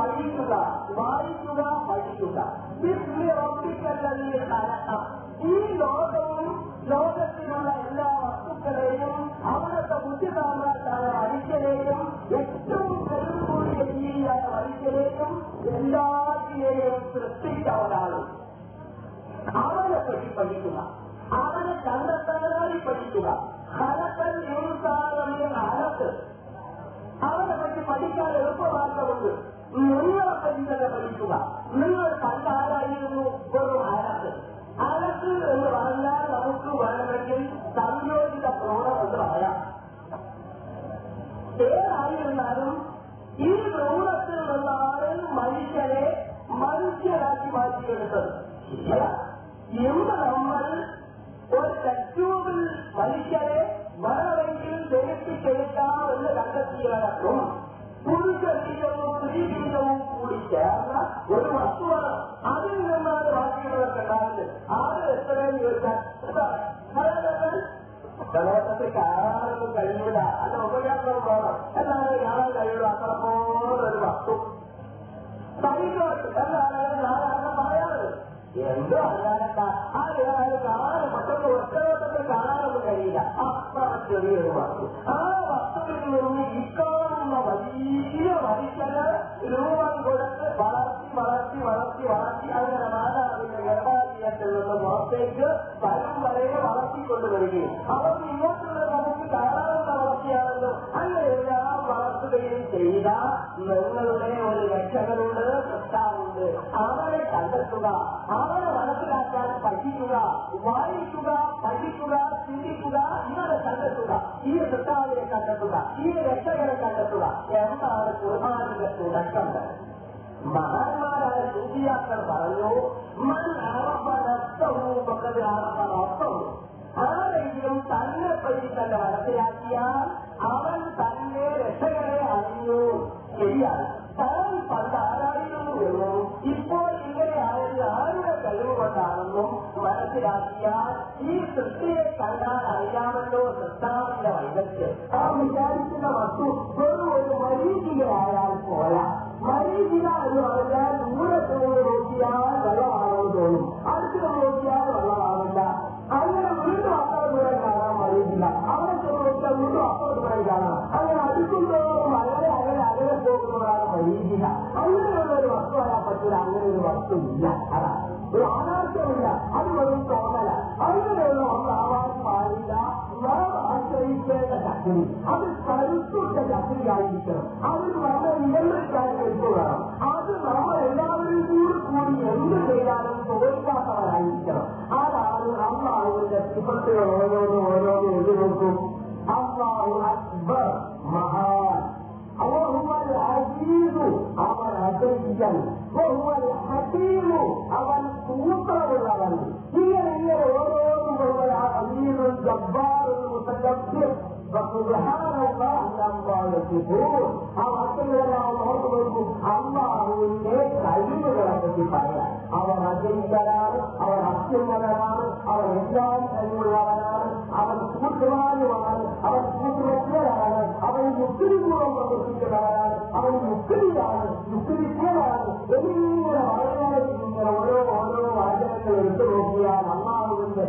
قيدك വായിക്കുക പഠിക്കുക ربك الذي خلق ഈ ലോകവും ലോകത്തിലുള്ള എല്ലാ ಲೇಯಂ ಅವರ ಬುದ್ಧಿದಾಮರಾದ ಅರಿಕೆ ಲೇಯಂ ಎಷ್ಟು ಕರುಗೂಡಿಯ ನೀರಿಯಾದ ಅರಿಕೆ ಲೇಯಂ எல்லாத்திலேயும் சிருஷ்டிக்கு அவனாலும் அவனை பற்றி படிக்கிறான் அவனை தங்கத்தனாடி படிக்கிறான் கலக்கல் எழுத்தாளர்கள் அழகு அவனை பற்றி படிக்காத ரொம்ப வார்த்தை உண்டு நிறுவன படித்ததை படிக்கிறான் நிறுவன கண்ட ஆராயும் ஒரு அழகு அழகு என்று நமக்கு வளர்க்கை தன்னோதிதத்தோட வந்து வரையா பேராயிருந்தாலும் இரு ரூபத்தில் வந்தாலும் மனுஷனே மனுஷராக்கி மாற்றி எடுத்தது இந்த நம்மள் ஒரு தத்துவில் மனுஷனே மரவரையில் செலுத்தி செலுத்தாமல் உள்ள ரங்கத்தீரனும் புருஷ வீதமும் ஸ்ரீ வீதமும் கூடி சேர்ந்தா ஒரு வசுவனம் அதில் நம்மளால் வாக்கியம் ஆறு எத்தனை പ്രളയത്തെ കാരണം കഴിയൂല അല്ല ഉപകാരം പോകണം എന്നാലും ഞാൻ കഴിയുള്ളൂ അത്ര പോലെ ഒരു വസ്തു പറയുക എന്നാലും ഞാൻ അങ്ങനെ പറയാറുണ്ട് ಎಂದು ಅಲ್ಲದ ಹಾಗೆ ಅವರು ಕಾಲ ಮತ್ತೊಂದು ವರ್ಷವೊಂದಕ್ಕೆ ಕಾಲಾರದಲ್ಲಿ ಆತ್ಮಹತ್ಯೆ ಇರುವುದು ಆ ವಸ್ತುವಿನಲ್ಲಿ ಇಕ್ಕಾಲನ್ನ വലിയ മനുഷ്യന് രൂപം കൊടുത്ത് വളർത്തി വളർത്തി വളർത്തി വളർത്തി അവരുടെ മാതാവിന്റെ ഗർഭാധികത്തിൽ നിന്ന് പുറത്തേക്ക് വരും വരെയും വളർത്തിക്കൊണ്ടുവരികയും അവർക്ക് ഇങ്ങോട്ടുള്ള നമുക്ക് ധാരാളം വളർത്തിയാണല്ലോ അങ്ങനെ ചെയ്ത നിങ്ങളുടെ ഒരു രക്ഷകനുണ്ട് സൃഷ്ടാവുണ്ട് അവരെ കണ്ടെത്തുക അവരെ മനസ്സിലാക്കാൻ പഠിക്കുക വായിക്കുക പഠിക്കുക ചിന്തിക്കുക ഇവരെ കണ്ടെത്തുക ഈ സൃഷ്ടാവിനെ കണ്ടെത്തുക ഈ രക്ഷകരെ കണ്ടെത്തുക എന്താണ് കുർബാനിന്റെ തുടക്കം മഹാന്മാരായ സൂചിയാക്കൾ പറഞ്ഞു മൻ അറപ്പനഷ്ടവും മകത് അറപ്പനഷ്ടവും ആരെങ്കിലും തന്നെ പറ്റി തന്നെ മനസ്സിലാക്കിയാൽ அவன் தன்னை ரசகரை அறியோர் தெரியாது தான் பல ஆராயும் வரும் இப்போ இங்கே அவரது ஆழ்ந்த கழிவு கொண்டாலும் മനസ്സിലാക്കിയാൽ ഈ സൃഷ്ടിയെ കണ്ടാൽ അറിയാമല്ലോ സൃഷ്ടാവിന്റെ വൈദഗ്ധ്യം ആ വിചാരിക്കുന്ന വസ്തു വെറും ഒരു മരീചികയായാൽ പോരാ മരീചിക എന്ന് പറഞ്ഞാൽ ദൂരത്തോട് നോക്കിയാൽ വെള്ളമാണെന്ന് തോന്നും അടുത്ത് നോക്കിയാൽ വെള്ളം അസ്വാര വൈദിക അങ്ങനെയുള്ള ഒരു വസ്തുവായ പറ്റില്ല അങ്ങനെ ഒരു വസ്തു ഇല്ല അതാണ് ഒരു അനാർത്ഥമില്ല അത് ഒരു തോന്നല അങ്ങനെയുള്ള ഒന്നാവാൻ പാടില്ല നാം ആശ്രയിക്കേണ്ട ചക്രി അത് കരുത്തുള്ള ചക്രിയായിരിക്കണം അതിൽ വളരെ ഉയർന്ന കരുത്ത് വേണം അത് നമ്മൾ എല്ലാവരും കൂടി കൂടി എന്ത് ചെയ്താലും തോൽക്കാത്തവരായിരിക്കണം അതാണ് അമ്മാവിന്റെ സിഫത്തുകൾ ഓരോന്ന് ഓരോന്ന് എഴുതി നോക്കും അമ്മാവ് അക്ബർ മഹാ وهو العزيز அவர் அதிர்ஷ்டம் وهو الحكيم அவன் உத்தரவுள்ளவன் இயர் இயர் ஒருவரும் ஒருவர் அமீர் ஜப்பார் முதல் وسبحان الله لما يصفون ಆ ವಾಕ್ಯಗಳನ್ನು ನಾವು ನೋಡಬೇಕು ಅಮ್ಮ ಅವರಿಗೆ ಕೈವುಗಳ ಪ್ರತಿಪಾದ ಅವರ ಅಜಂತರಾರು ಅವರ ಅತ್ಯುನ್ನತರಾರು ಅವರ ಎಲ್ಲಾ ಕೈಗೊಳ್ಳವರಾರು ಅವರ ಸೂತ್ರವಾದವರು ಅವರ ಸೂತ್ರವರಾದ ಅವರಿಗೆ ತಿಳಿದುಕೊಳ್ಳುವ ಪ್ರತಿಗಳಾದ ಅವರಿಗೆ ತಿಳಿದಾದ ತಿಳಿದಾದ ಎಲ್ಲ வாழ்வாளர்கள் ஓரோ ஓரோ வாழ்க்கைகள் எடுத்து நோக்கியால் அம்மாவிலிருந்து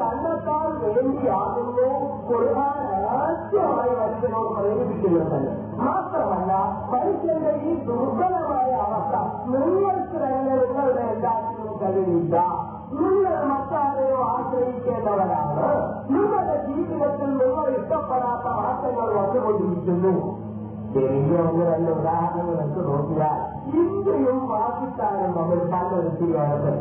തന്നെത്താൽ വേണ്ടിയാകുന്നു കൊടുക്കാനാവശ്യമായി പ്രേരിപ്പിക്കുന്നത് മാത്രമല്ല മനുഷ്യന്റെ ഈ ദുർബലമായ അവസ്ഥ നിങ്ങൾക്ക് തന്നെ നിങ്ങളുടെ എല്ലാത്തിനും കഴിയില്ല നിങ്ങൾ മറ്റാരെയോ ആശ്രയിക്കേണ്ടവരാണ് നിങ്ങളുടെ ജീവിതത്തിൽ നിങ്ങൾ ഇഷ്ടപ്പെടാത്ത മാറ്റങ്ങൾ വന്നുകൊണ്ടിരിക്കുന്നു ചെറിയൊന്നരണ്ട് ഉദാഹരണങ്ങൾ എടുത്തു നോക്കിയാൽ ഇന്ത്യയും പാകിസ്ഥാനും തമ്മിൽ പല വ്യക്തിയോടെ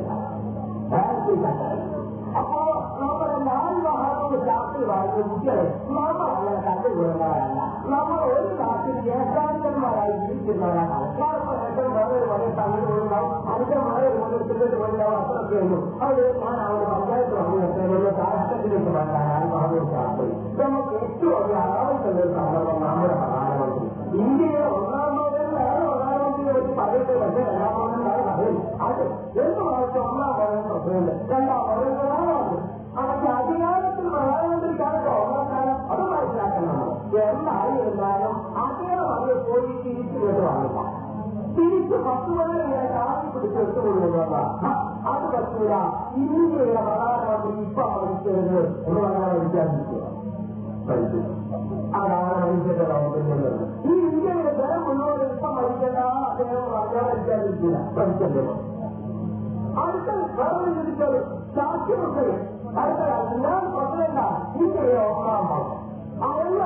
അപ്പോ നമ്മൾ നാലുമാസത്തോട് രാത്രി വായിച്ച കുട്ടികളെ നമ്മൾ അങ്ങനെ കണ്ടുപോകുന്നവരല്ല നമ്മൾ ഒരു നാട്ടിൽ ഏകാന്തന്മാരായി ജീവിക്കുന്നവരാണ് ആൾക്കാർക്ക് ഏറ്റവും വളരെ വളരെ തമ്മിലുണ്ടാവും അതിന്റെ വളരെ ഓരോരുത്തരുടെ മുന്നിലാവും അത്രയൊക്കെ ഉള്ളൂ അത് ഞാൻ അവർ പഞ്ചായത്ത് വന്നിട്ടുള്ള രാഷ്ട്രത്തിലേക്ക് മാറ്റാൻ ആത്മാവിശ്വാസം നമുക്ക് ഏറ്റവും ഒരു ആവശ്യമുള്ള ഒരു സന്ദർഭം നമ്മുടെ പ്രധാനമന്ത്രി ഇന്ത്യയിലെ ഒന്നാമത് വേറെ പ്രധാനമന്ത്രിയെ വെച്ച് പറയട്ടെ പക്ഷേ രണ്ടാമത് അത് എന്ത് മാസം ഒന്നാമത് പ്രസിഡന്റ് രണ്ടാമത് கேட்கிறாங்க பிரித்து பத்து வரை எனக்கு ஆட்சி பிடித்து எடுத்து கொள்ளுங்க அது பத்துடா இன்னைக்கு வரலாறு இப்ப அவருக்கு ஒரு வரலாறு விசாரிக்கிறோம் ഈ ഇന്ത്യയുടെ ജനം മുന്നോട്ട് ഇപ്പം മരിക്കേണ്ട അദ്ദേഹം അറിയാതെ വിചാരിക്കില്ല പഠിച്ചല്ലോ അടുത്ത വേറെ ചോദിച്ചാൽ സാക്ഷ്യമുണ്ട് അടുത്ത എല്ലാം പറഞ്ഞെന്താ ഇന്ത്യയെ ഒന്നാം ഭാഗം அவங்க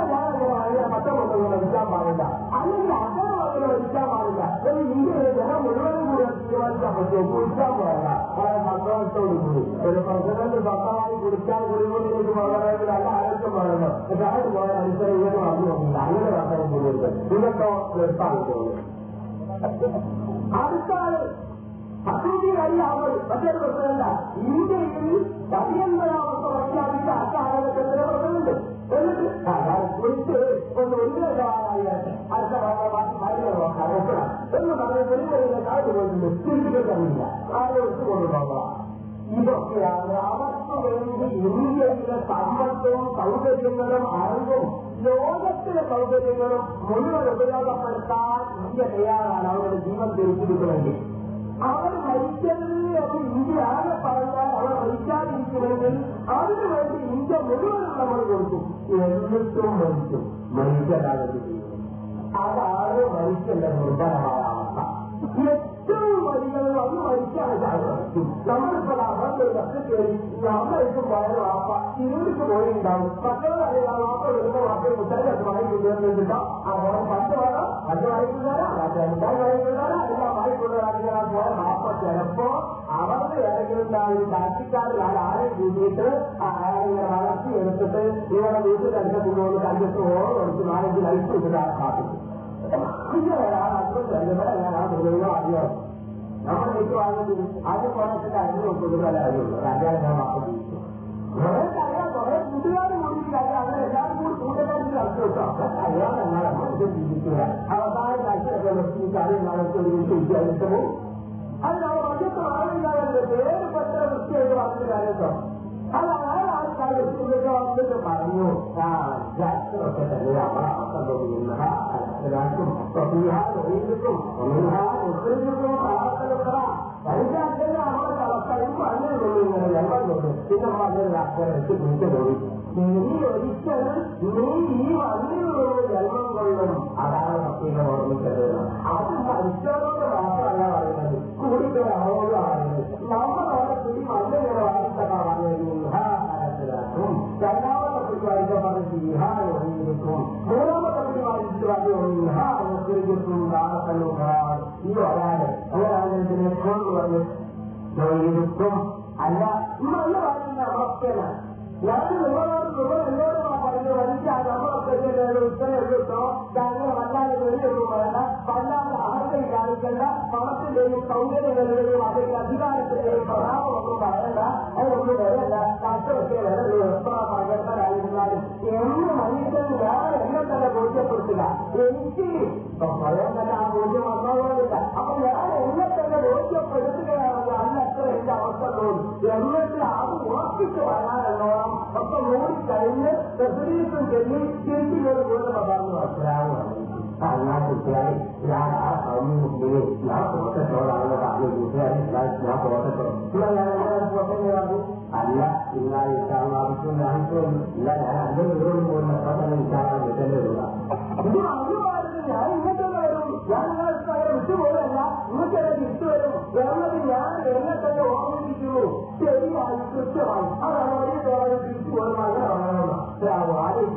வேலை மற்றவங்களை விட்டா பாருங்க அல்லது அகரவர்களை விட்டா பாருங்க இங்கே ஜனம் முழுவதும் குடிச்சா போறாங்க மற்றவர்த்தோடு கூடி ஒரு பசங்க பக்கமாய் குடிச்சா குடிமொழிகளுக்கு வளரவில்லை அழைக்க வரணும் ஏதாவது வேற அடிப்படை இயக்கம் அப்படின்னு அங்கே வசனம் சொல்லியிருக்கு இலக்கம் எடுத்தாங்க அடுத்தாலும் அசூதி அறியாமல் பதில் இந்த பதினெண்பதாம் வருஷம் அக்காரத்தில் குறித்து ಒಂದು ಉದ್ಯೋಗವಾಗಿ ಅರ್ಥವಾಗಿ ಮಾಡಿರುವಾಗ ಒಂದು ಮನೆಯ ಪರಿವರ್ತನೆ ಕಾಯ್ದುಕೊಂಡು ತಿಳಿದುಕೊಂಡಿಲ್ಲ ಆಲೋಚಿಸಿಕೊಳ್ಳುವಾಗ ഇതൊക്കെയാണ് അവർക്ക് വേണ്ടി ഇന്ത്യയിലെ സമ്പത്തും സൗകര്യങ്ങളും അറിവും ലോകത്തിലെ സൗകര്യങ്ങളും മുഴുവൻ ഉപയോഗപ്പെടുത്താൻ ഇന്ത്യ തയ്യാറാണ് അവരുടെ ജീവൻ തിരിച്ചിരിക്കുമെങ്കിൽ അവൻ മരിച്ചതിൽ അത് ഇന്ത്യ ആകെ പറഞ്ഞാൽ അവൻ മരിക്കാതിരിക്കുമെങ്കിൽ അതിനു വേണ്ടി ഇന്ത്യ മുഴുവൻ നമ്മൾ കൊടുത്തു എന്നിട്ടും മരിച്ചു മരിച്ച അതാണ് മരിച്ചല്ല നിർബന്ധമായ അവസ്ഥ வரிகளை வந்து മരിക്കാനായിട്ട് നമ്മളിപ്പോ ലക്ഷത്തിൽ നമ്മൾ ഇപ്പം പോയ വാപ്പ ഇരുപതിക്ക് പോയിട്ടുണ്ടാവും മക്കളെ അറിയാം വാപ്പ വരുന്ന വാക്കിൽ മുട്ടായിട്ട് വാങ്ങിക്കൊണ്ടിരുന്നില്ല അവൻ പത്ത് വേണ അത് വാങ്ങിക്കുന്നതാ രണ്ടായി വാങ്ങിക്കുന്നതാ എല്ലാം വാങ്ങിക്കൊണ്ടതാക്കിയാൽ പോയ വാപ്പ ചിലപ്പോ അവർക്ക് ഏതെങ്കിലും ഒരു കാറ്റിക്കാരിൽ ആ ആരെ കൂടിയിട്ട് ഇങ്ങനെ വളർത്തി എടുത്തിട്ട് ഇവരുടെ വീട്ടിൽ തന്നെ കൊണ്ടുവന്ന് കണ്ടിട്ട് ഓർമ്മ കൊടുത്ത് നാലഞ്ച് ലൈഫ് ഇതാക്കാൻ സാധിക്കും നമ്മൾ നിൽക്കുവാണെങ്കിൽ ആദ്യം കുറച്ചിട്ട് അതിന് പുതുമല അറിയുള്ളൂ രാജാവിനെ മാറ്റി കുറേക്കറിയാം കുറെ കൂട്ടുകാരെ കൂടിയിട്ടില്ല അവർ എല്ലാവരും കൂടി കൂട്ടത്തിൽ അർത്ഥം അറിയാം എന്നാൽ നമ്മൾ ഇത് ചിന്തിക്കുക അവസാന കാഴ്ചയൊക്കെ ഈ കാര്യം നടത്തി വിശ്വസിച്ചു അത് നമ്മൾ മറ്റൊക്കെ ആളുണ്ടാകരുത് ഏത് പത്ര വൃത്തിയായിട്ട് വന്നിട്ട് കാര്യത്തോ Hello, hello, sorry, you go up to the Mario. Ah, that's what I said. Yeah, well, I'm going to لكن وفيها يعيدكم ومنها يخرجكم آخر القراء فإذا كنا مرة وصلتم أن من الأول إن هذا الأخبار الكبيرة لوري നീ ഒരിക്കലും നീ ഈ വന്നിലുള്ള ജന്മം കൊള്ളും അതാണ് ഭക്തിയുടെ ഓർമ്മിച്ചത് അത് മനുഷ്യരോട് മാത്രമല്ല പറയുന്നത് കൂടിക്കൊരു അവരോട് പറയുന്നത് നമ്മൾ അവിടെ കുടി മണ്ണിലുള്ള يجدكم ضعاف النهار يوعى هذا غير هذا الذي يكون ويجدكم على ما يرى ان ربنا யாரும் விவகாரத்துக்கு கூட எல்லோரும் பதினஞ்சு வரைக்கும் அது அம்மா பெரிய நேரம் இருக்கோம் நாங்கள் வல்லாத வெளியே போவாங்க வல்லாத அரசை காணிக்கண்டா பணத்திலேயும் சௌந்தர்யம் அதற்கு அதிகாரத்திலேயும் பராம ஒன்றும் வரல அது ஒன்றும் മനുഷ്യൻ ഞാൻ എന്നെ തന്നെ ബോധ്യപ്പെടുത്തില്ല എനിക്ക് സ്വയം തന്നെ ആ ബോധ്യം അപ്പൊ ഞാൻ എന്നെ തന്നെ ബോധ്യപ്പെടുത്തുകയാണെങ്കിൽ അന്നത്ര എന്റെ അവസ്ഥ തോന്നും muốn chạy hết và tôi đi tôi chạy đi chuyên cái lối của nó bằng nó sao mà tại ngay từ xe ra đã ở một đi nó có cái chỗ nào nó bảo mình xe là nó có cái chỗ nó là nó là có cái nào đi Allah inna insana bisuna antum la ta'lamu wa ma qadara insana bi kadara. Itu Allah ഞാൻ ഇങ്ങോട്ട് വരും ഞാൻ നിങ്ങളെ വിട്ടുപോകല്ല ഇങ്ങോട്ട് വിട്ടുവരും എന്നത് ഞാൻ എന്നെ തന്നെ ഓർമ്മിപ്പിക്കുന്നു ശരിയായി കൃത്യമായി അതാണ് അവരെ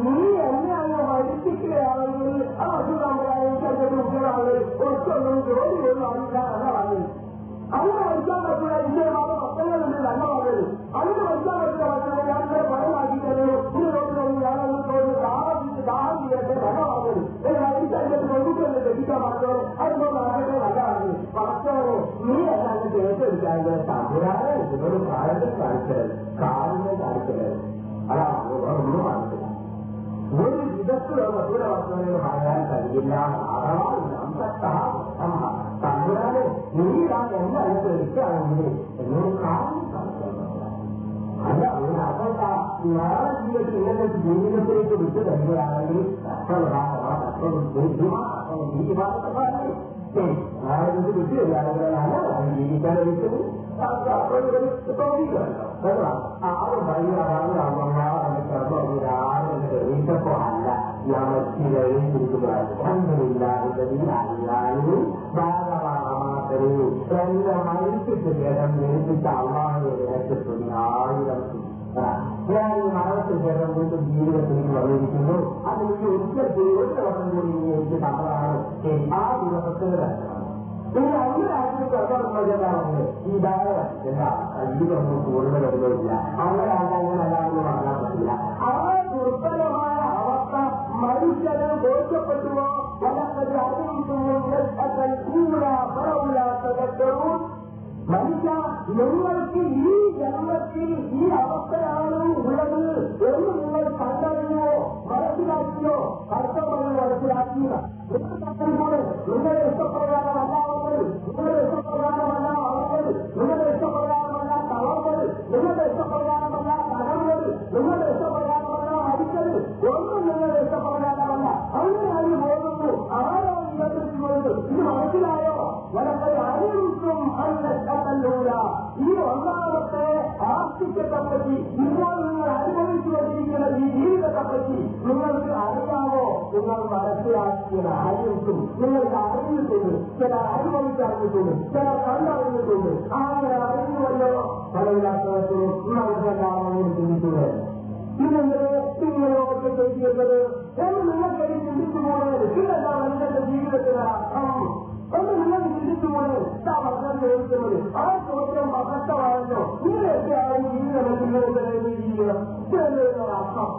நீ அந்நியாயமாக இருக்கிற அவர்கள் அவர்கள் சொல்லுகிறார்கள் ஒரு சொல்லுகிறோம் ஒரு அல்லாதவர்கள் அவங்க வைக்காமக்கூடிய விஷயமாக மக்கள் வந்து நல்லவர்கள் அவங்க வைக்காமக்கூடிய யாருமே பயனாகிறது யாராவது ஆரம்பித்து ஆரம்பிக்கிறது நல்லவர்கள் அதிகாரிகள் ஒதுக்கிறது தெரிவிக்க மாட்டோம் அது போல அவர்கள் நல்லாது பார்த்தவரோ நீ அல்லாத தேவையிருக்காங்க தவறாக ஒரு காரணம் பார்க்கிறது காரணம் பார்க்கிறது அதான் ஒரு அனுபவம் ಗುರು ಇದಕ್ಕೂ ಮಧುರ ವಸ್ತುಗಳು ಹಾಗಾಗಿಲ್ಲ ಹಲವಾರು ಅಂತಃ ತಮ್ಮ ತಮ್ಮದೇ ನೀರಾಗನ್ನು ಅನುಸರಿಸಿ ಅವನಿಗೆ ಅಂದ್ರೆ ಅವನ ಅಪಕ ನಾಳೆ ಜೀವಕ್ಕೆ ಇಲ್ಲದ ಜೀವನ ಕುರಿತು ಬಿಟ್ಟು ಗಂಭೀರಾಗಲಿ ಅರ್ಥವರಾಗಲಿ ಅವನು ನೀತಿ ಭಾರತವಾಗಿ ನಾಳೆ ಬಿಟ್ಟು ಎಲ್ಲಾದರೂ ನಾನು ಅವನು ಜೀವಿತಾನ ಬಿಟ್ಟು ಅಪ್ಪಗಳು ತೋರಿಸಲ್ಲ ဟုတ်လားအာရုံပါရပါလားမမအဲ့ဒါတော့ဒီလားအဲ့ဒါဒီတော့ဟန်လာယာမရှိရရင်ဒီလိုပါအလ္လာဟ်လာဒီလာလာလူဘာသာအမတ်ရီဆန္ဒမိုင်းစစ်တဲ့အံမျိုးတောင်းလာရဲ့စစ်သူများရဲ့ ഞാൻ മരണത്തിൽ ചേർന്ന വീണ്ടും ജീവിതത്തിലേക്ക് വന്നിരിക്കുന്നു അതിലേക്ക് ഒറ്റ ദൈവത്തെ വന്നു എനിക്ക് നമ്മളാണ് ആ ദിവസത്തിൽ நீங்க வந்து அவங்களுக்கு அதான் உண்மைதான் நீதாக இருக்கிறவங்களுக்கு ஒருமை வருவதில்லை அவங்க அதாங்க நல்லா வாங்கலாம் பார்த்தீங்களா அவருக்கு உத்தரவான அவஸ்தா அறிவிக்கும் ಮನುಷ್ಯ ನಿಮ್ಮಕ್ಕೆ ಈ ಜನಮಕ್ಕೆ ಈ ಅವಸ್ಥೆಯಾದರೂ ಉಳ್ಳದು ಎಂದು നിങ്ങൾ കണ്ടറിഞ്ഞോ മനസ്സിലാക്കിയോ അർത്ഥമൊന്നും മനസ്സിലാക്കിയില്ല നിങ്ങളുടെ ഇഷ്ടപ്രകാരമല്ല അവർ നിങ്ങളുടെ ഇഷ്ടപ്രകാരമല്ല അവർ നിങ്ങളുടെ ഇഷ്ടപ്രകാരമല്ല തളർന്നത് നിങ്ങളുടെ ഇഷ്ടപ്രകാരമല്ല തകർന്നത് നിങ്ങളുടെ ഇഷ്ടപ്രകാരമല്ല അടിച്ചത് ഒന്നും നിങ്ങളുടെ ഇഷ്ടപ്രകാരമല്ല അങ്ങനെ അതിൽ പോകുന്നു ആരോ നിയന്ത്രിക്കുന്നത് ഇത് മനസ്സിലായോ വരത്തെ അറിയിക്കും இது அல்லாதவற்றை ஆர்த்திக்கத்தப்பற்றி இன்னொரு நீங்கள் அனுபவித்து வந்திருக்கிற ஈடுபட்டப்பற்றி உங்களுக்கு அறியாவோ உங்களுக்கு அரசு ஆட்சியில் அறிவிக்கும் உங்களுக்கு அறிவு செய்து சில அனுபவித்து அறிவித்தது சில கண்டு அறிவித்தது ஆனால் அறிந்து வந்தோ பலவிழாக்களுக்கு உங்களுக்கு நாம இருக்கிறேன் இது ഈ ലോകത്ത് ചെയ്തിരുന്നത് ഒരു നിങ്ങൾക്ക് ചിന്തിച്ചുപോലെ ഇതല്ല മനുഷ്യന്റെ ജീവിതത്തിന് അർത്ഥം ഒന്ന് നിങ്ങൾക്ക് ചിന്തിച്ചുപോലെ ആ ഭക്ഷണം ചോദിക്കുന്നത് ആ ചോദ്യം മഹത്വമായല്ലോ ഇങ്ങനെയൊക്കെയാണ് ജീവിതം നിങ്ങൾക്ക് ജീവിതം അർത്ഥം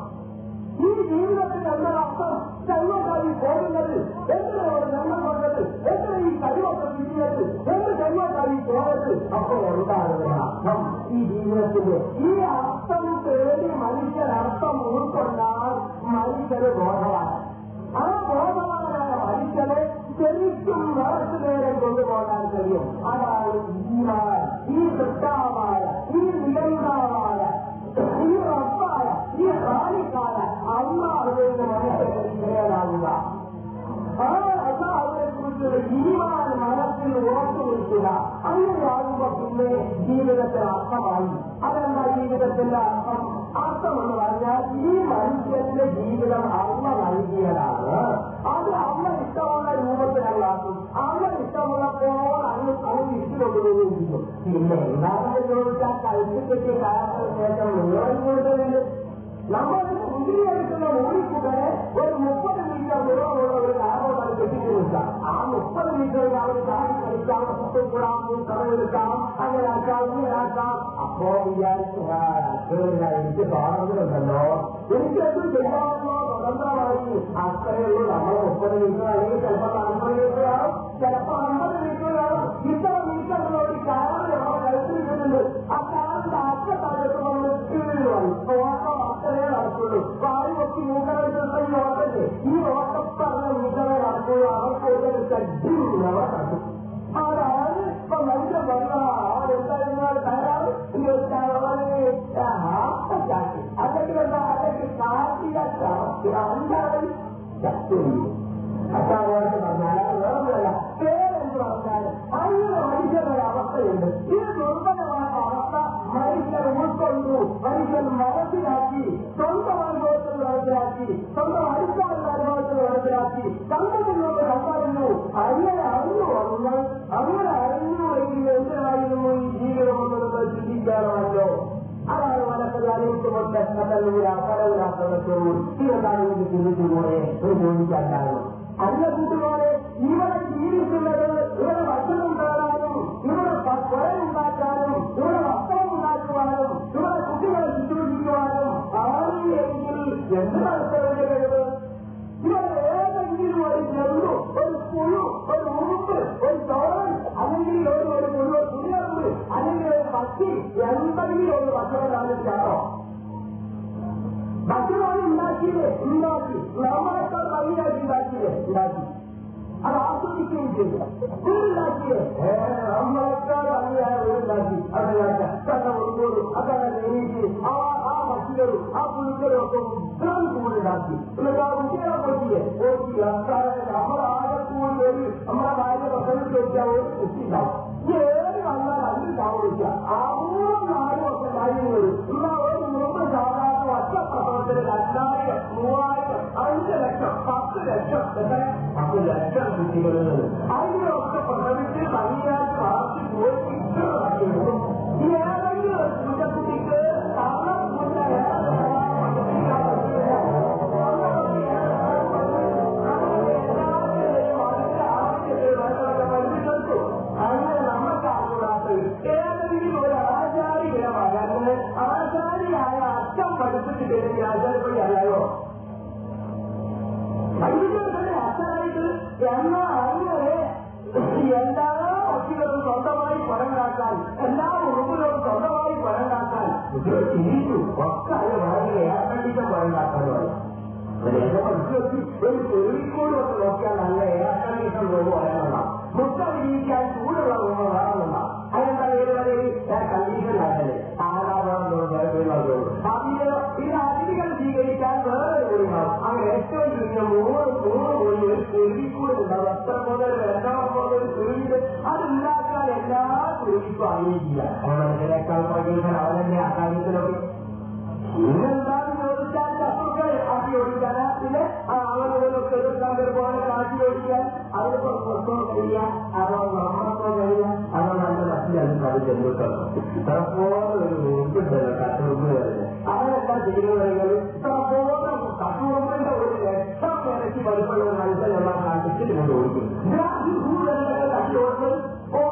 ഈ ജീവിതത്തിന് എന്തൊരർത്ഥം ഞങ്ങൾക്കായി പോകുന്നതിൽ எத்தனை ஒரு நன்மை பண்றது எத்தனை கடிவாக்கம் இருக்கிறது எந்த கடிவாக்காரி போறது அப்போ உண்டாகுதுன்னா நம் ഈ ജീവിതത്തിന്റെ ഈ അർത്ഥം തേടി മനുഷ്യനർത്ഥം ഉൾക്കൊണ്ടാൽ മനുഷ്യന് ബോധമാണ് ആ ബോധവാനായ മനുഷ്യനെ ശരിക്കും നിറച്ചു നേരം കൊണ്ടുപോകാൻ കഴിയും അതാണ് ഈനായ ഈ കൃഷ്ണാവായ ഈ നിയന്താവായ ഈ റബ്ബായ ഈ ഹാനിക്കായ അന്നാളുകളുടെ മനുഷ്യനെ ഇടയിലാവുക ಹಾಗೆ ಅವರ ಕುರಿತು ಇರಿವಾದ ಮನಸ್ಸಿನ ಓಟು ಇರ್ತೀರ ಅಲ್ಲಿ ಆಗುವ ಪಿನ್ನೆ ಜೀವಿತದ ಅರ್ಥವಾಗಿ ಅದನ್ನ ಜೀವಿತದ അർത്ഥം അർത്ഥമെന്ന് പറഞ്ഞാൽ ഈ മനുഷ്യന്റെ ജീവിതം അമ്മ നൽകിയതാണ് അത് അമ്മ ഇഷ്ടമുള്ള രൂപത്തിലല്ലാക്കും അമ്മ ഇഷ്ടമുള്ളപ്പോൾ അന്ന് അവൻ ഇഷ്ടപ്പെടുകയും ചെയ്യും പിന്നെ എല്ലാവരും ചോദിച്ചാൽ കഴിച്ചിട്ട് കാരണം ശേഷം വിവരം കൊടുക്കുന്നുണ്ട് நமது புதிய இருக்கிற ஒளி கூட ஒரு முப்பது மீட்டர் தூரம் ஒரு ஆர்வம் கட்டிட்டு இருந்தார் ஆ முப்பது மீட்டர் அவர் தாடி கழிக்காம சுத்தம் கூடாமல் கதவு இருக்காம் அது யாருக்காவது யாருக்காம் அப்போ விசாரிச்சு എനിക്ക് ചിലപ്പോൾ സ്വതന്ത്രമായി അത്രയുള്ള നമ്മൾ മുപ്പത് മീറ്റർ അമ്പത് മീറ്റർ ആവും അമ്പത് മീറ്റർ ആവും ഇത്ര മീറ്ററിനോട് കാരണം നമ്മുടെ കഴുത്തിൽ കിട്ടുന്നുണ്ട് ಸೊ ಆಗ್ತದೆ ಆಗ್ಬೋದು ಬಾರಿ ಒತ್ತಿ ಮೂಕರಲ್ಲಿ ಹೊರತದೆ ಈ ಒತ್ತಪ್ಪಲ್ಲ ಮುಖವೇ ಆಗ್ಬೋದು ಅವಕೋದಲ್ಲಿ ಕಡ್ಡಿ ಅವಕಾಶ ஆனால் இப்ப மனித வரலாம் எத்தனை தயார் அதற்கு அதற்கு காட்டிய அந்த തന്ത്രത്തിലേക്ക് സർക്കാരിന് അറിയാൻ അറിഞ്ഞു വന്ന് അങ്ങനെ അറിഞ്ഞുവെങ്കിൽ എന്തിനായിരുന്നു ഈ ജീവിതമെന്നുള്ളത് ചിന്തിക്കാറുമല്ലോ അതാണ് മനസ്സിൽ അറിയിച്ചുകൊണ്ട് കടലൂര കടലാക്കുള്ളൂ ഇതെന്താണ് എനിക്ക് ചിന്തിച്ചുകൂടെ ഒരു ചോദിക്കാണ്ടാകും അല്ല കൂട്ടുകാരെ ഇവിടെ ജീവിക്കുന്നത് ഇവിടെ വസ്തുതം കാണാനും ഇവിടെ പറ്റി എൺപതിൽ ഒരു ഭക്ഷണകാലം ചാറോ ഭക്ഷണം ഉണ്ടാക്കിയത് ഉണ്ടാക്കി നമ്മളെക്കാൾ ഭംഗിയായിട്ട് ഉണ്ടാക്കിയത് ഉണ്ടാക്കി അത് ആസ്വദിക്കുകയും ചെയ്തു ഉണ്ടാക്കിയത് നമ്മളെക്കാൾ ഭംഗിയായ ഉണ്ടാക്കി അതിനകത്ത് തന്നെ ഉൾക്കൊള്ളു അതാണ് നീക്കി ആ ആ പക്ഷികളും ആ പുഴുക്കളും ഒക്കെ ഉത്തരം കൂടുതലാക്കി എന്നിട്ട് ആ കുട്ടികളെ പറ്റിയെ ഓർക്കുക നമ്മളാകെ കൂടുതൽ നമ്മുടെ ഭാര്യ ഭക്ഷണം ചോദിച്ചാൽ ഒരു കുട്ടി ഉണ്ടാവും කවුරුද? ආවෝනාරෝක ලයිවල. ඉමාවෝ මොකද සාදාන වත්ත ප්‍රබෝධන ගන්නාට මොවායික අයිත ලක්ෂ පස්ස ලක්ෂ දෙකක් අපු ලක්ෂ දුතිවල. අයියෝ ඔක්කොම පරිදි බලියා පාටි ගෝල් ඉස්සරහට என்ன அறிவரே எல்லாரும் வக்கீலோடு சொந்தமாய் பணம் காட்டால் எல்லாரும் ருபுலோடு சொந்தமாய் பணம் காட்டால் ಇದರಲ್ಲಿ ಇದು ಪಕ್ಕ ಹೊರಗೆ ಖಂಡಿತ ಬರಲಾಗ್ತದೆ ഒരു തെളിക്കോട് വന്ന് നോക്കിയാൽ നല്ല ഏക്കണ്ടീഷൻ റൂം വരണമെന്ന മൊത്തം ജീവിക്കാൻ ചൂടുള്ള റൂം വേണമെന്ന അതെന്താ ഏതുവരെ കണ്ടീഷൻ ആകല്ലേ ആരാധനോ അതിന് ഇത് അതിഥികൾ സ്വീകരിക്കാൻ വേറെ ഒരു അങ്ങനെ ഏറ്റവും ചുരുങ്ങിയ മൂന്ന് മൂന്ന് എഴുതിക്കൊണ്ട് നഷ്ടം മുതൽ വെള്ളം മുതൽ കുഴിച്ച് അതുണ്ടാക്കാൻ എല്ലാ കുഴിക്കും അറിയില്ല മനസ്സിലേക്കാൾ പ്രകീർണൻ അവനെ അകാര്യത്തിലൊക്കെ ഇന്നെന്താണ് ചോദിച്ചാൽ ശത്രുക്കൾ അതി ഓടിക്കാൻ പിന്നെ അവരൊക്കെ സന്ദർഭമാണ് കാട്ടി ഓടിക്കാൻ അവർക്ക് സ്വന്തം കഴിയില്ല അതോ നമ്മളത്വം കഴിയില്ല അതോ നമ്മുടെ ഭക്തിയാണ് അത് ചെല്ലുത്തണം ഇത്രപോലെ ഒരു ഊർജ്ജം കട്ടുറുമ്പ് അവരെല്ലാം ചെയ്യുന്നത് ഇത്രപോലെ കട്ടുറുമ്പിന്റെ ഒരു കൈക്ക് പതിപ്പുള്ള മത്സരമുള്ള കാട്ടിച്ചിട്ട് കൊണ്ട് ഓടിക്കും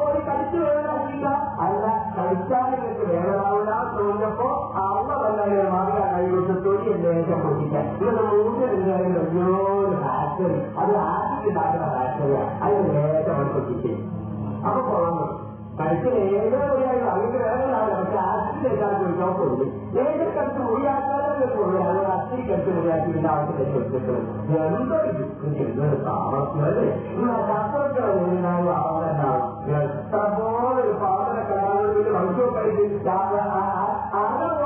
ഒരു കടിച്ചു വേണ്ടാക്കില്ല അല്ല കഴിച്ചാലുകൾക്ക് വേണ്ടതാവില്ല തോന്നിയപ്പോ അമ്മ തന്നെ മാറിയ കഴിവിട്ട് തൊടി എന്തേലും പൊട്ടിക്കാൻ ഇത് മൂന്നിൽ അയ്യോ ഒരു ഫാക്ടറി അത് ആദ്യത്തിണ്ടാക്കുന്ന ഫാക്ടറിയാണ് അതിന് നേരത്തെ പൊട്ടിക്കും അപ്പൊ പോകാൻ കഴിച്ചു ഏതോ ഒരു അതിന് വേറെ പക്ഷെ ആ spiegato il gioco lì. Vedete il cartone, guardate il cuore, có. sì, il cartone è più in alto che questo cartone. E allora io, quindi non có so, ma una cazzo che non è una lava, una lava. Tra cái il padre, la canale, il suo paese di Stato, ah, ah, ah,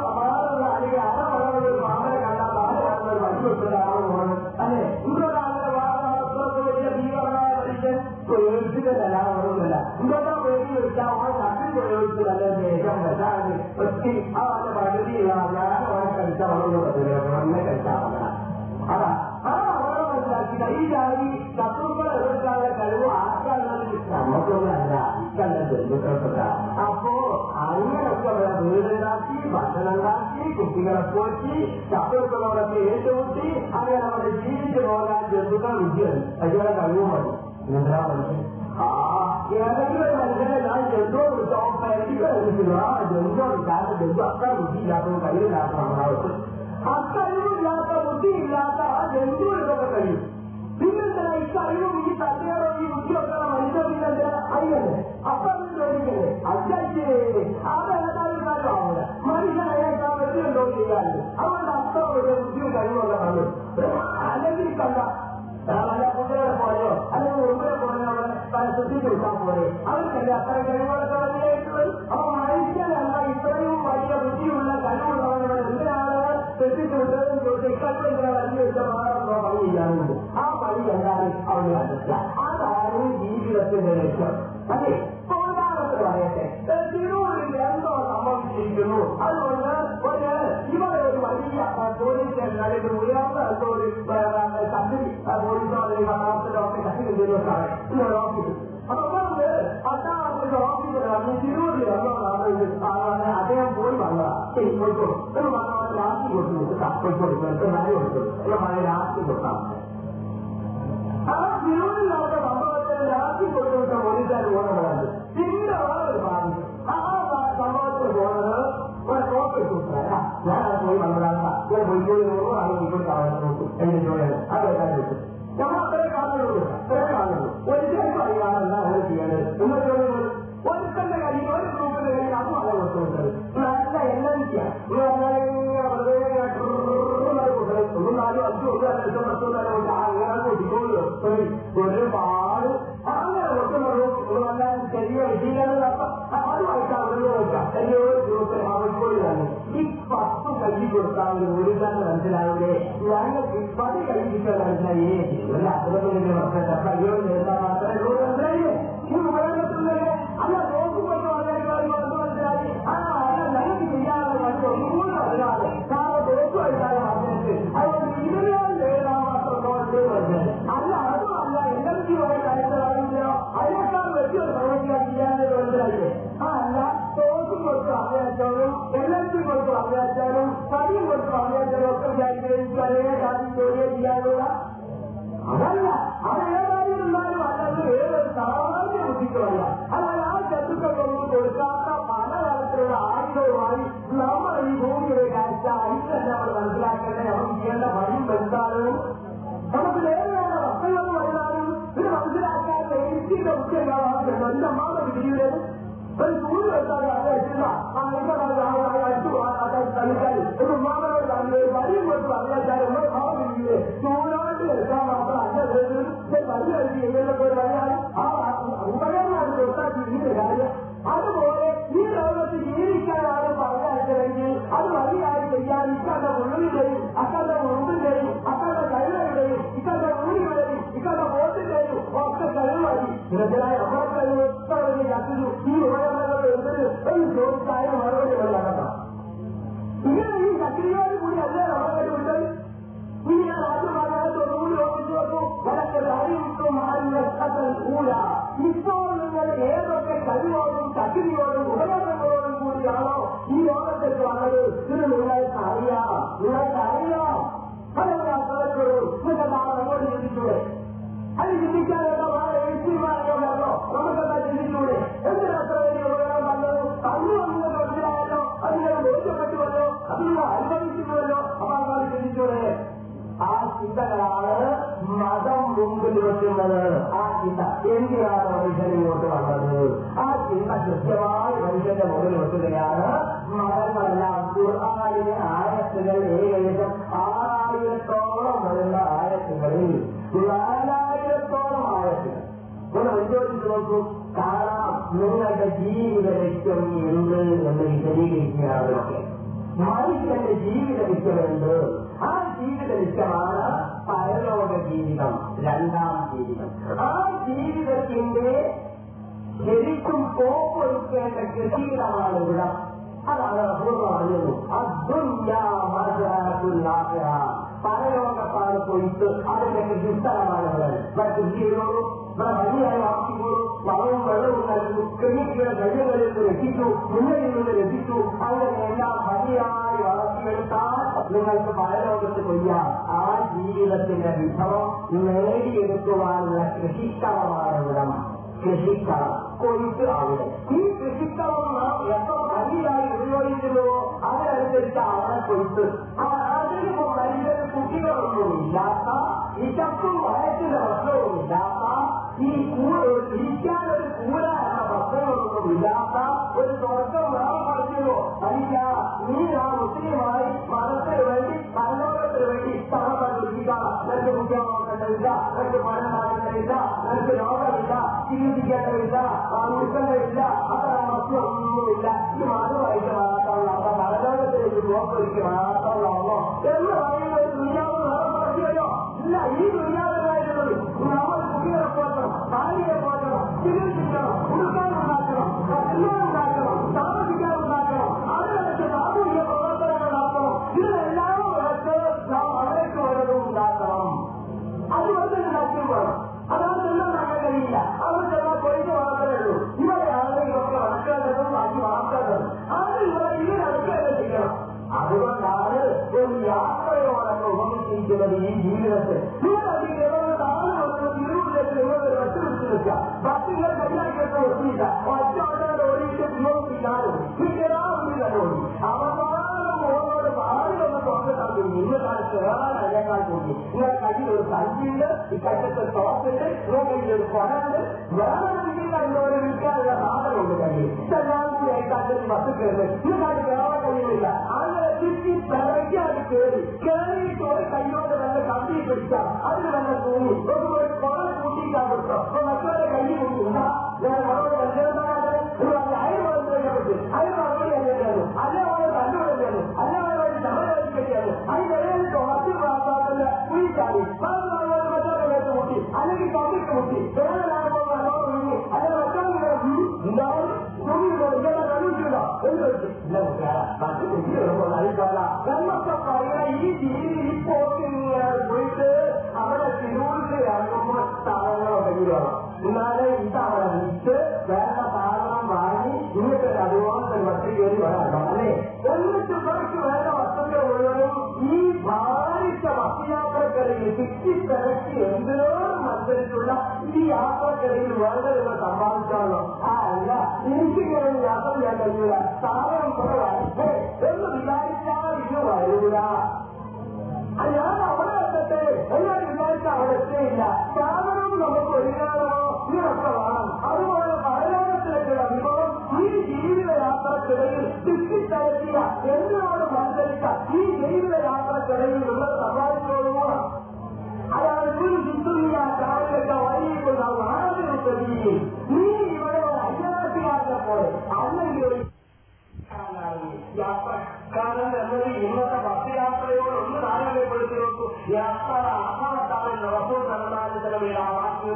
ที่เอาจะไปที่ลาวนะว่าจะจะมาลงกับเรือมันไม่ได้จ้านะอะอะว่าเราจะที่ไหนได้กับตัวเราจะได้กันว่าจะนั่นที่สามตัวนั้นนะกันนั่นเป็นตัวตัวนะอะพออันนี้เราจะมาดูเรื่องที่บ้านนั้นนะที่คุณที่เราพูดที่กับตัวเราที่เห็นตัวที่อะไรเราจะที่จะมาจะดูกันเรื่องอะไรเราจะรู้มันนั่นเราเนี่ย ಅಕ್ಕರಿವಿಲ್ಲದ ಬುದ್ಧಿ ಇಲ್ಲದ ಎಂದೂ ಇರಬೇಕಾಗಿ ದಿನದ ಇಷ್ಟ ಇವು ಮಿಗಿತ ದೇವರಿಗೆ ಉದ್ಯೋಗ ಮನುಷ್ಯರಿಲ್ಲದ ಅಯ್ಯನೆ ಅಪ್ಪನಿಗೆ ಅಜ್ಜೆ ಆಗ ಎಲ್ಲರೂ ಕಾದು ಅವರ ಮನುಷ್ಯನ ಏಕಾಗಿ ನೋಡಿಲ್ಲ ಅಲ್ಲಿ ಅವರ ಅಪ್ಪ ಉದ್ಯೋಗ ಅಲ್ಲದಿಕ್ಕಲ್ಲ ಅಲ್ಲ எனக்கு சீக்கிரம் போது அவருக்கு அத்தனை தெளிவான அவன் அழிச்சல் அல்ல இத்தனையும் வலிய புத்தி உள்ள கண்ணூர் இருந்தால் பெற்றுக் கொள்வதும் கொடுத்து கட்டுகிற வந்து வழியில்லாமல் ஆ வழி எல்லாரும் அவங்க அதாவது ஜீவிதத்தை நினைச்சோம் அதே சமாதானத்தை வரையத்தை திருவள்ளுவர் எந்த ஒரு சம்பவிச்சிருக்கணும் அது ஒண்ணு ஒரு இவர்களுக்கு நடைபெறும் உயர்ந்த ஒரு சந்தி ஒரு கட்டி நம்ம திருவள்ளி வரலாம் அதையும் போய் வரலாம் சரி போய் ஒரு மகன் ஆட்சி கொடுத்து விட்டுட்டா போய் கொடுத்து நாய் கொடுத்து இல்லை மனைவி ஆட்சி கொடுத்தாங்க ஆனா திருவள்ளுவர் சம்பவத்தில் ஆட்சி கொடுத்து விட்ட மொழிதான் ஓனவராது சின்ன ஒரு பாதி சம்பவத்தில் ஓனர் ஒரு கோப்பை கொடுத்தாரா யாரா போய் வந்தாங்க போய் போய் வரும் அதை போய் காவல் என்று சொல்லுங்க அதை காட்டு நம்ம பிறகு காவல் பிறகு காவல் ஒரு சேர்ந்து அறிவாளர் தான் ஒரு செய்யணும் இன்னொரு ഒരുപാട് അങ്ങനെ ഒട്ടുമൊരു ഉള്ളതാണ് ചെറിയ വിജയങ്ങളെന്ന് അതുമായിട്ടാണല്ലോ ചെറിയൊരു ഗ്രൂപ്പിൽ ആവശ്യമായി തന്നെ ഈ പത്ത് കൈ കൊടുത്താൽ ഒരു തന്നെ മനസ്സിലാവില്ലേ ഞങ്ങൾക്ക് പതി കൈ കിട്ടാൻ മനസ്സിലായി അല്ല അതുപോലെ കയ്യോ നേരിടാൻ മാത്രമേ നമ്മൾ ഈ ഭൂമിയുടെ കാഴ്ച ഇന്ന് നമ്മൾ മനസ്സിലാക്കേണ്ട നമ്മൾ ചെയ്യേണ്ട വഴിയും എന്താണ് നമുക്ക് നേരെയുള്ള വസ്തുക്കൾ വലുതാനും ഇത് മനസ്സിലാക്കാൻ ഏറ്റിന്റെ ഉച്ചയാണ് ബന്ധമാണ് വിധിയുടെ ഒരു നൂറ് വെച്ചാൽ അത് എത്തില്ല ആ നിങ്ങൾ അടിച്ചു പോകാൻ അത് കഴിച്ചാൽ ഒരു ഉമ്മാനോട് തന്നെ വഴിയും കൊണ്ട് പറഞ്ഞാൽ നമ്മുടെ ഭാവം വിധിയെ നൂറാണ്ട് എടുക്കാൻ മാത്രം അല്ല വഴി കഴിച്ച് എങ്ങനെ വഴിയാണ് ആ ഉപകരണമാണ് കൊടുത്താൽ ഇതിന്റെ കാര്യം അത് ഇവരായ അപകടങ്ങളിലേക്ക് കത്തിച്ചു ഈ ഉപകരണങ്ങൾ എടുത്തിട്ട് ഒരു ജോലിക്കായ മറുപടി ഉണ്ടാക്കാം ഇങ്ങനെ ഈ ശക്തിയോട് കൂടി അല്ലേ അപകടം ഉണ്ട് ഇനി ഞാൻ ആദ്യമാകാത്ത നൂല് ഓർമ്മിച്ചു വന്നു വലക്കൊരു അറിയിക്കും ആരുടെ കൂല ഇപ്പോൾ നിങ്ങൾ ഏതൊക്കെ കഴിവോടും ശക്തിയോടും ഉപകരണങ്ങളോടും കൂടിയാണോ ഈ ലോകത്തേക്ക് വന്നത് ഇത് നിങ്ങൾക്ക് അറിയാം നിങ്ങൾക്ക് അറിയാം അതെല്ലാം തലക്കൊരു നിങ്ങൾക്ക് ആ മറുപടി ചിന്തിച്ചു അത് ചിന്തിക്കാനുള്ള നമുക്കത് ചിന്തിച്ചൂടെ എന്തിനാ അത്ര വലിയ ഉപകാരം നല്ലത് തന്നു വന്നത് മനസ്സിലായല്ലോ അതിനെ ബോധ്യപ്പെട്ടുവല്ലോ അതിനെ അനുഭവിക്കുന്നുവല്ലോ അപ്പൊ ആൾക്കാർ ചിന്തിച്ചൂടെ ആ ചിന്തകളാണ് മതം മുമ്പിൽ വെക്കുന്നത് ആ ചിന്ത എന്തിനാണ് മനുഷ്യൻ ആയത്തുകൾ ഏകദേശം ആയിരത്തോളം വരുന്ന ആയത്തുകളിൽ ഒന്ന് പരിശോധിച്ച് നോക്കൂ കാണാം നിങ്ങളുടെ ജീവിത ലക്ഷ്യം എന്ത് എന്ന് വിശദീകരിക്കുകയാണൊക്കെ മനുഷ്യന്റെ ജീവിത ലക്ഷ്യമുണ്ട് ആ ജീവിത ലക്ഷ്യമാണ് പരലോക ജീവിതം രണ്ടാം ജീവിതം ആ ജീവിതത്തിന്റെ ശരിക്കും കോപ്പൊരുക്കേണ്ട കൃഷിയിടമാണ് ഇവിടെ അതാണ് അപൂർവ പറഞ്ഞത് പരലോകത്താണ് പോയിട്ട് അതിന്റെ കൃഷിസ്ഥലമാണ് ഇവിടെ കൃഷി ചെയ്തോളൂ നാം മതിയായ ആക്കിയോ വളവും വെള്ളവും നൽകി ക്രിമിക്കുക ഗജകൾക്ക് രക്ഷിച്ചു മുന്നണിയിൽ നിന്ന് രക്ഷിച്ചു അങ്ങനെയെല്ലാം മതിയായി വളർത്തിയെടുത്താൽ നിങ്ങൾക്ക് പരലോകത്ത് കൊയ്യാം ആ ജീവിതത്തിന്റെ വിഭവം നേടിയെടുക്കുവാനുള്ള കൃഷിക്കളമാണ് ഇവിടമാണ് കൃഷിക്കളം കൊയ്ത്ത് അവിടെ ഈ കൃഷിക്കളം നാം എത്ര ഭംഗിയായി ഉപയോഗിക്കുന്നുവോ അതിനനുസരിച്ച് അവിടെ കൊയ്ത്ത് അതിലിപ്പോ മനുഷ്യന് കുട്ടികളൊന്നും ഇല്ലാത്ത വിശപ്പും വയസ്സിലാണ് ನನಗೆ ಉದ್ಯಮಗಳಿಂದ ನನಗೆ ಮರಣಗಳಿಂದ ನನಗೆ ರೋಗವಿಲ್ಲ ಚಿಕಿತ್ಸೆಗಳಿಲ್ಲ ಉತ್ಸವಗಳಿಲ್ಲ ಅದರ ಮತ್ತು ಒಂದೂ ಇಲ್ಲ ಈ ಮಾತು ಐದು ಮಾತಾಡಲ್ಲ ಅವರ ನರದಲ್ಲಿ ಲೋಕರಿಗೆ ಮಾತಾಡಲ್ಲ ಎಲ್ಲ ವಯಸ್ಸು ದುನಿಯಾವನ್ನು ಹೊರಪಡಿಸೋ ಇಲ್ಲ ಈ ದುನಿಯಾದ ஈரத்தை ஒரு தங்கியில கட்டத்தை துவக்கிட்டு ரோகையில் ஒரு படாது வேலையில் அந்த ஒரு இருக்காது ஆதரவு கல்வி கட்டத்தில் வசூக்கிறது இது மாதிரி வேலை கல்வி இல்லை ஆங்கில தலைக்கு அது கேள்வி கேள்வி போய் கையோட வெள்ள கம்பி பிடிச்சா அது வெள்ள கூலி ஒரு ஒரு குரல் கூட்டி சாப்பிட்டோம் மக்களோட கையை முடியும்னா வேற உறவு வந்திருந்தாங்க ஐரோடு கிடையாது ஐரோடு கிடையாது அதே ஒரு கண்டு கிடையாது அதே ஒரு தமிழ் கிடையாது அது கிடையாது மத்திய பாசாத்துல புரிச்சாரு ஊட்டி அன்னைக்கு கம்பிக்கு ஊட்டி வேற நாடு அதே மக்களுக்கு இந்த துணி நடுவுதான் ഈ പോക്കിങ് പോയിട്ട് അവിടെ തിരൂർക്ക് ഇറങ്ങുമ്പോൾ സ്ഥലങ്ങൾ ഉണ്ടെങ്കിൽ വേണം എന്നാലേ ഇത് അവിടെ വിറ്റ് വേണ്ട സാധനം വാങ്ങി ഇന്നത്തെ അതുപോലെ തന്നെ വസ്തു കയറി വരാനോ അല്ലേ ഒന്നിച്ച് പേർക്ക് വേണ്ട വസ്തുക്കൾ മുഴുവനും ഈ ഭാരിച്ച വസ്തുയാത്രക്കളിൽ തിക്കിത്തിരക്കി എന്തിനോ മത്സരിച്ചുള്ള ഈ യാത്രക്കളിൽ വേണ്ടതെന്ന് സമ്പാദിച്ചാണോ ആ യാത്ര ചെയ്യാൻ കഴിയില്ല സാധനം കുറവാണ് എന്ന് വിചാരിച്ചാൽ ഇത് വരില്ല അയാൾ അവളെത്തട്ടെ എല്ലാം വിചാരിച്ച അവസ്ഥയില്ല സാധനവും നമുക്ക് ഒരുങ്ങാനോ ഈ ഒക്കെ വേണം അതുപോലെ പരലോകത്തിലേക്കുള്ള അനുഭവം ഈ ജീവിത യാത്രക്കിടയിൽ തിക്കിത്തരത്തിയ എന്നോട് മത്സരിച്ച ഈ ജീവിത യാത്രക്കിടയിൽ ഉള്ള സഹായിച്ചോടുമാണ് അയാൾ ഒരു ഹിന്ദുവിയ കാര്യത്തെ വഴിയിലുള്ള ആദ്യം നീ ഇവിടെ അയ്യാത്തിയാക്കപ്പോൾ അല്ലെങ്കിൽ ಕಾಲದಲ್ಲಿ ಉನ್ನತ ಭಕ್ತಿಯಾತ್ರೆಗಳು ಒಂದು ನಾವೇ ಪಡಿಸಿರೋದು ಯಾತ್ರಾ ಆಹಾರ ಕಾಲದ ವಸೂಲ್ ನರನಾದಿಗಳ ಮೇಲೆ ಆ ಮಾತು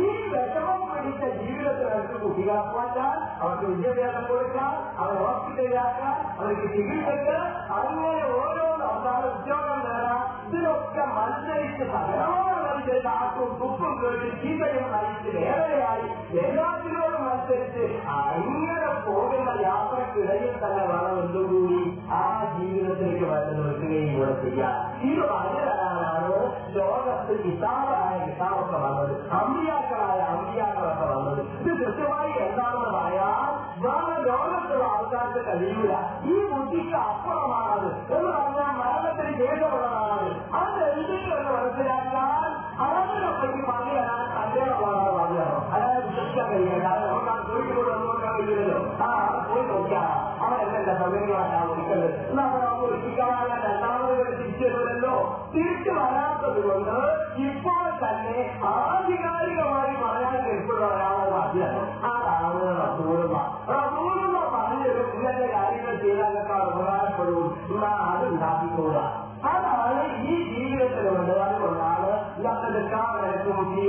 ಈ ವ್ಯಕ್ತವನ್ನು അവരുടെ ജീവിതത്തിൽ അവർക്ക് കുട്ടികളാക്കാൻ അവർക്ക് വിദ്യാഭ്യാസം കൊടുക്കാൻ അവരെ ഹോസ്പിറ്റലിലാക്കാൻ അവർക്ക് ചികിത്സക്ക് അങ്ങനെ ഓരോ അവരുടെ ഉദ്യോഗം നേടാൻ ഇതിനൊക്കെ മത്സരിച്ച് സകലമായി ചെയ്ത ആക്കും തുപ്പും കേട്ട് ചീതയും നയിച്ച് വേറെയായി എല്ലാത്തിനോടും മത്സരിച്ച് അങ്ങനെ പോകുന്ന യാത്രക്കിടയിൽ തന്നെ വേണം ആ ജീവിതത്തിലേക്ക് വരുന്ന നിർത്തുകയും ഇവിടെ ചെയ്യാം ഇത് വളരെ ലോകത്ത് വിശാലായ വിശാലത്തെ വന്നത് അമ്പിയാക്കളായ അമ്പിയാക്കളൊക്കെ വന്നത് ഇത് കൃത്യമായി എന്താണെന്ന് പറയാൻ വേറെ ലോകത്തുള്ള ആൾക്കാർക്ക് കഴിയൂല ഈ ബുദ്ധിക്ക് അപ്പുറമാണത് എന്ന് പറഞ്ഞാൽ മരണത്തിന് ശേഷമുള്ളതാണ് അത് എന്തെങ്കിലും എന്ന് മനസ്സിലാക്കാൻ അവരിലൊക്കെ പറഞ്ഞുതരാൻ തന്നെയുള്ളതാണ് പറഞ്ഞത് അതായത് വിശ്വസിക്കാൻ കഴിയില്ല കാരണം നമ്മൾ കോഴിക്കോട് വന്നുകൊണ്ടാണ് ആ പോയി നോക്കിയാ അവരെല്ലാം സൗകര്യങ്ങളാണ് ഒരിക്കലും തിരിച്ചു വരാത്തത് കൊണ്ട് ഇപ്പോൾ തന്നെ ആധികാരികമായി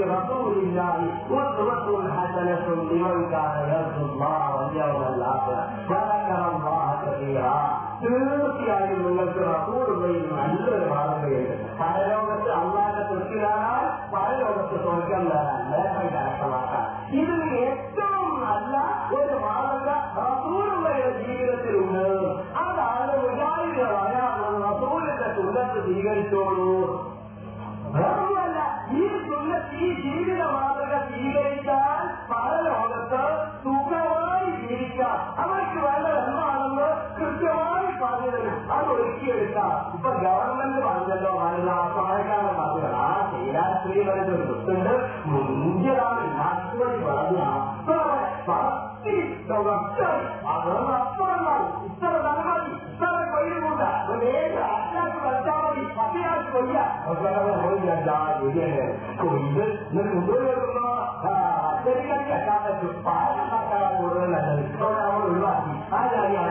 برسول الله والرسل حسنة لمن كان يرجو الله واليوم الآخر وذكر الله كثيرا തീർച്ചയായും നിങ്ങൾക്ക് റസൂൽ വഴി നല്ലൊരു മാതൃകയുണ്ട് പരലോകത്ത് അള്ളാഹെ തൃപ്തിനാണ് പരലോകത്ത് സ്വർഗം തരാൻ നേട്ടം കരസ്ഥമാക്കാം ഇതിൽ ഏറ്റവും നല്ല ഒരു മാതൃക റസൂലുള്ളയുടെ ജീവിതത്തിലുണ്ട് അതാണ് വികാരികളായ റസൂലിന്റെ സുഖത്ത് സ്വീകരിച്ചോളൂ ഇപ്പൊ ഗവൺമെന്റ് പറഞ്ഞല്ലോ നല്ല സഹായിക്കാനുള്ള സാധ്യത ആ ശീലാശ്രീ പറഞ്ഞ ഒരു കുത്തുണ്ട് മുഞ്ചിലാണ് നാട്ടുപടി പറഞ്ഞ അപ്പറവിടെ പറത്തി അതൊന്നും അപ്പുറമാണ് ഇത്ര നന്നായി ഇത്ര കൊയ്യുകൂട്ട ഏത് അറ്റാക്ക് വെച്ചാൽ മതി പത്തിനാൾ കൊയ്യ കൊയ്ത് എന്നിട്ട് മുമ്പോട്ട് അച്ചടിക്കാൻ പറ്റാത്ത പാലം നടക്കാൻ കൂടുതൽ നല്ലത് ഇപ്പോൾ നമ്മൾ ഒഴിവാക്കി ആ കാര്യമാണ്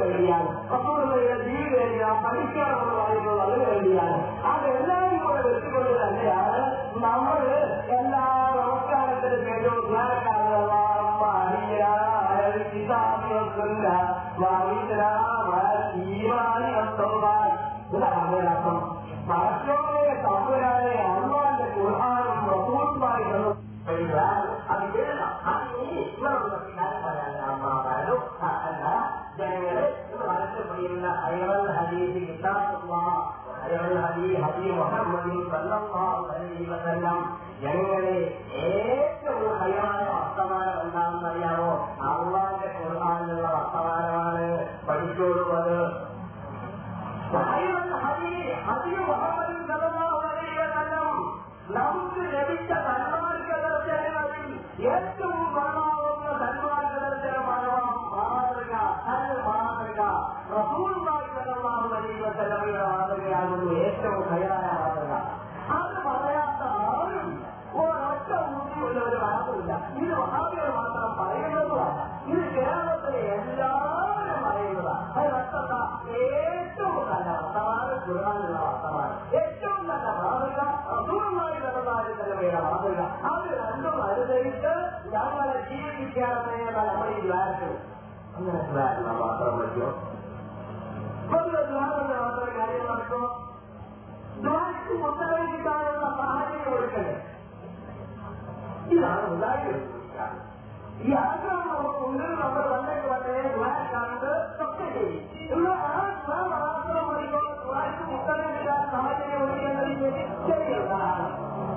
படிக்காதவர்கள் வாய்ப்புகள் அல்ல வேண்டியார் ஆக எல்லாரும் கூட வெற்றி கொள்வது அல்லையார் நம்ம எல்லா நமஸ்காரத்தில் கேட்டோம் அம்மா அடிக்கிறா الشارع يبقى الامر يباشر عندنا سماع الامام اكرم اليوم كل الدعاء من الامر عليه نفسه دعاء متبين دعاء الله عليه وسلم யாரும் யாரும் நம்ம உள்ளூர் நம்ம வந்தது வந்து துவாய்க்கானது தொக்கை இவ்வளோ ஆசிரம் ஆசிரம் முடிக்கும் துவாய்க்கு முத்தனை சமாஜனை ஒழிக்கிறது தெரியல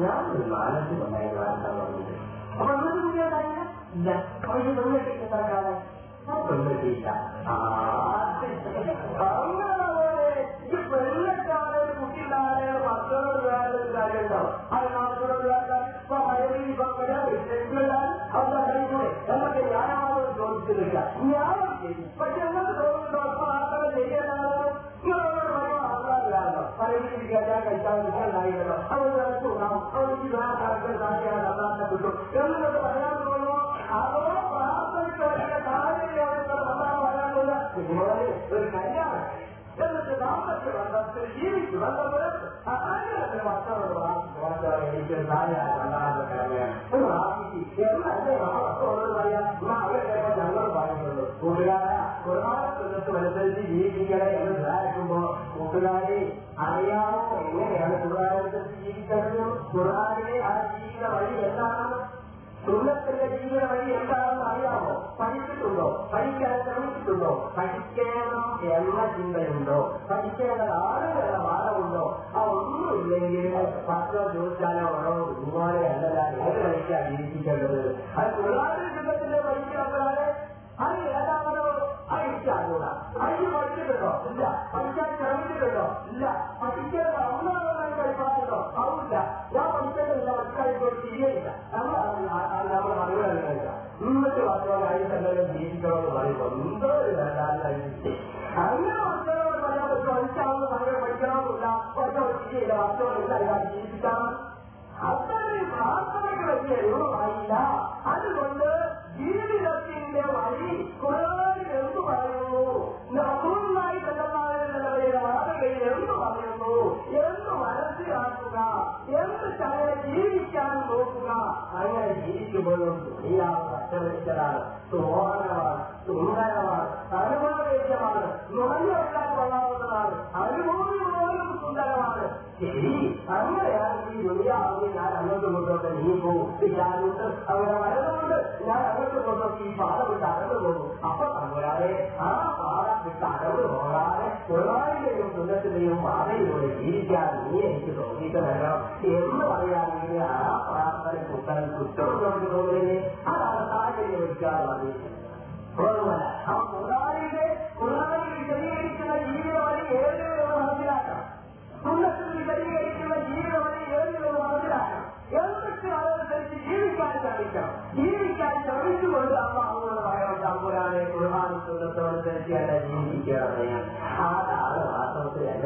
यहाँ निर्माण से बनाया गया था मंदिर अब मंदिर में क्या बताया ना और ये मंदिर किस प्रकार का है सब मंदिर की था ये मंदिर का है कुटी का है मास्टर और राजा का है और मास्टर और राजा को हमारे भी बहुत बड़ा इसमें डाल अब ना कहीं कोई हम के यहाँ और जोड़ से लेगा यहाँ बच्चे ना रोज रोज पर आता है लेके ना क्यों हमारा हमारा यार अरे भी क्या क्या कहता है नहीं लगा अब उसको අවුරුදු 10 කාලයක් ගත කරලා ලබන්න පුළුවන්. තාපත්‍ය වන්දස්සේ ජීවිත වන්දවර අකාරයට වස්තරවා වන්දරේ ඉතින් සාය අනාද කරන්නේ උනාකි කියන්නේ රහතෝරය මාගේ ජනවල බලනකොට කොටලා කොරමාල ප්‍රදත් වලදී ජීවිත කියලා එන දායකම කොටලාගේ අරියාව එන්නේ යන පුරාණික ජීවිතවල පුරාණිකේ ආ ජීවිත වලින් එනවා உள்ளத்திற்கு വഴി வழி எல்லாரும் அறியாமோ படிச்சுட்டுண்டோ படிக்காத ശ്രമിച്ചിട്ടുണ്ടോ പഠിക്കണം എന്ന ചിന്തയുണ്ടോ പഠിക്കേണ്ട ആളുകളെ മാറമുണ്ടോ ആ ഒന്നുമില്ലെങ്കിൽ പത്രോ ചോദിച്ചാലോ ആണോ ഇതുപോലെ അല്ലല്ല ഏത് വഴിക്കാണ് ജീവിപ്പിക്കേണ്ടത് അത് തൊഴിലാളി ജീവിതത്തിൽ പഠിക്കുന്നപ്പോഴാണ് 하나님나라가로아이지않노라아이지말지들어진짜아이지잘못들어진짜아이지가엄마가나니까봐서아우다야어쨌든나아이지걸뒤에다아마아마아마아니라이것도왔다가아이지를미리적으로말이고문제를나라이제 അങ്ങനെ അവസരങ്ങൾ പറയാൻ പറ്റും അതിന്റെ ആളുകൾ ഭയങ്കര പഠിക്കണമെന്നില്ല പക്ഷെ ഒരു രീതിയില്ല വാസ്തവമില്ല ഇതാ ജീവിക്കാം அத்தனை பிரார்த்தனைகளுக்கு ஐயா அது கொண்டு ஜீவிதத்தின் வழி குரலிலிருந்து வரணும் இந்த ரசூல்லாய் செல்லமாக வாழ்க்கையை ಎಂದು ಮರೆಯಲು ಎಂದು ಮನಸ್ಸಿ ಹಾಕುಗ ಎಂದು ತನ್ನ ಜೀವಿತಾನು ನೋಡುಗ ಅಯ್ಯ ಜೀವಿಗಳು ಯಾವ ಪ್ರಚಲಿಸಲಾರ ಸುವರ್ಣವಾದ ಸುಂದರವಾದ அனுபவமான நுழையவர்களாக அனுபவம் சுந்தரமான சரி அந்த யாருக்கு வெளியாகவே நான் அமர்ந்து கொண்டோம் நீ போட்டு அவங்க மனது கொண்டு நான் அமர்ந்து கொண்டோம் இடத்துலையும் அவையோட ஈஜாதையே இருக்கிறோம் இதெல்லாம் எந்த வகையாலேயே பராமரிப்பு தனக்கு தொடர்பு அதனால தாய்மொழி வைக்காது ஒருவன் அவங்களோட வகையோட தம்புறானே குருவானு சொல்லத்தோடு தெரிஞ்சு அதை ஜீவிக்கிறவன் ஆனால்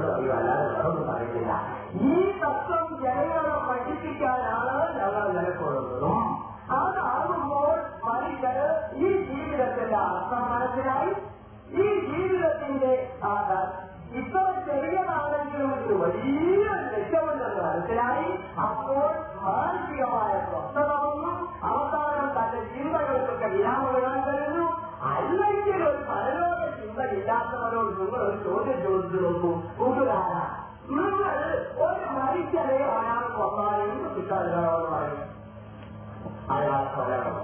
പറയുന്നോ പറയുന്നില്ല ഈ തത്വം ജനങ്ങളെ പഠിപ്പിക്കാനാണ് ഞങ്ങൾ നിലക്കൊള്ളുന്നതും അതാകുമ്പോൾ മനുഷ്യർ ഈ ജീവിതത്തിന്റെ അർത്ഥം മനസ്സിലായി ഈ ജീവിതത്തിന്റെ ഇത്ര ചെറിയതാണെങ്കിലും ഒരു വലിയ ലക്ഷ്യമുണ്ടെന്ന് മനസ്സിലായി അപ്പോൾ മാനസികമായ സ്വസ്ഥത വന്നു അവസാനം തന്റെ ചിന്തകൾക്കൊക്കെ വിരാമകൾ പരലോക ചിന്തയില്ലാത്തവരോട് നിങ്ങൾ ഒരു ചോദ്യം ചോദിച്ചു നോക്കൂ കൂട്ടുകാരാ നിങ്ങൾ ഒരു മനുഷ്യനെ അയാൾ കൊള്ളായിരുന്നു കിട്ടാതില്ലാതെ പറയുന്നത് അയാൾ കൊല്ലണം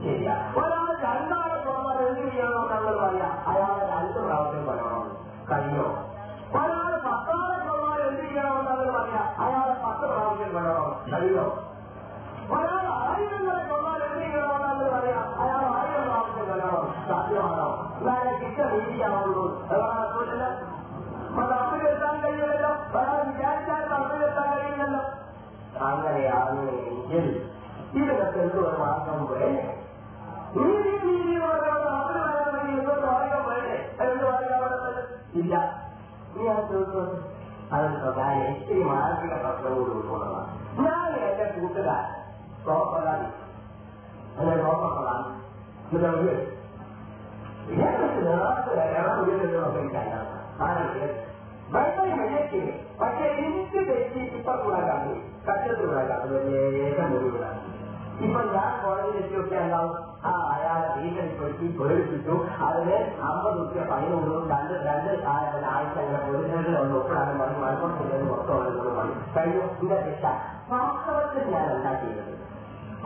ശരിയാ ഒരാൾ രണ്ടാളെ കൊള്ളാൻ എന്ത് ചെയ്യണമെന്ന് നമ്മൾ പറയാം അയാളെ രണ്ട് പ്രാവശ്യം കൊല്ലണം കഴിയോ ഒരാൾ പത്താളെ കൊള്ളാൻ എന്ത് ചെയ്യണമെന്ന് നമ്മൾ പറയാം അയാളെ പത്ത് പ്രാവശ്യം കൊല്ലണം കഴിയോ ഒരാൾ ആയിരങ്ങളെ കൊന്നാൽ എന്തെങ്കിലുമാണെന്ന് പറയാം അയാൾ ആയിരം പ്രാവശ്യം കൊല്ലണം സാധ്യമാണോ എന്നാലേ കിട്ട രീതിയാവുള്ളൂ അതാണില്ല മതമ്പിലെത്താൻ കഴിയുമല്ലോ ഒരാൾ വിചാരിച്ചാൽ തമ്മിലെത്താൻ കഴിയില്ലല്ലോ അങ്ങനെയാണ് എങ്കിൽ ഇതിനൊക്കെ ഒരു മാർഗം വേണേ നീതി രീതിയിലുള്ള തമ്മിൽ വരണമെങ്കിൽ എന്തൊരു മാർഗം വേണേ എന്ത് മാർഗം വേണമെന്ന് ഇല്ല നീ അത് ചോദിച്ചോട്ടെ അതിന് പ്രധാന ഇത്തിരി മാനസിക ഞാൻ എന്റെ കൂട്ടുകാരൻ ร้องก็ได้อะไรร้องมาขลังไม่ต้องเรียกยังไม่เสนอแล้วเรื่องเรื่องเป็นใจนะอะไรบายบายให้ പക്ഷേ എനിക്ക് വെച്ച് ഇപ്പൊ കൂടാകാതെ കച്ചവടം ഏകം ഒഴിവിടാണ് ഇപ്പൊ ഞാൻ കോളേജിൽ എത്തിയൊക്കെ ഉണ്ടാവും ആ അയാളെ വീട്ടിൽപ്പെടുത്തി പേടിപ്പിച്ചു അതിന് അമ്പത് റുപ്യ പതിനൂറും രണ്ട് രണ്ട് ആഴ്ച അങ്ങനെ പേടിക്കുന്നത് ഒന്ന് ഒപ്പിടാതെ മതി മലപ്പുറം മൊത്തം കഴിഞ്ഞു ഇതാ രക്ഷ വാസ്തവത്തിൽ ഞാൻ ഉണ്ടാക്കിയിരുന്നത്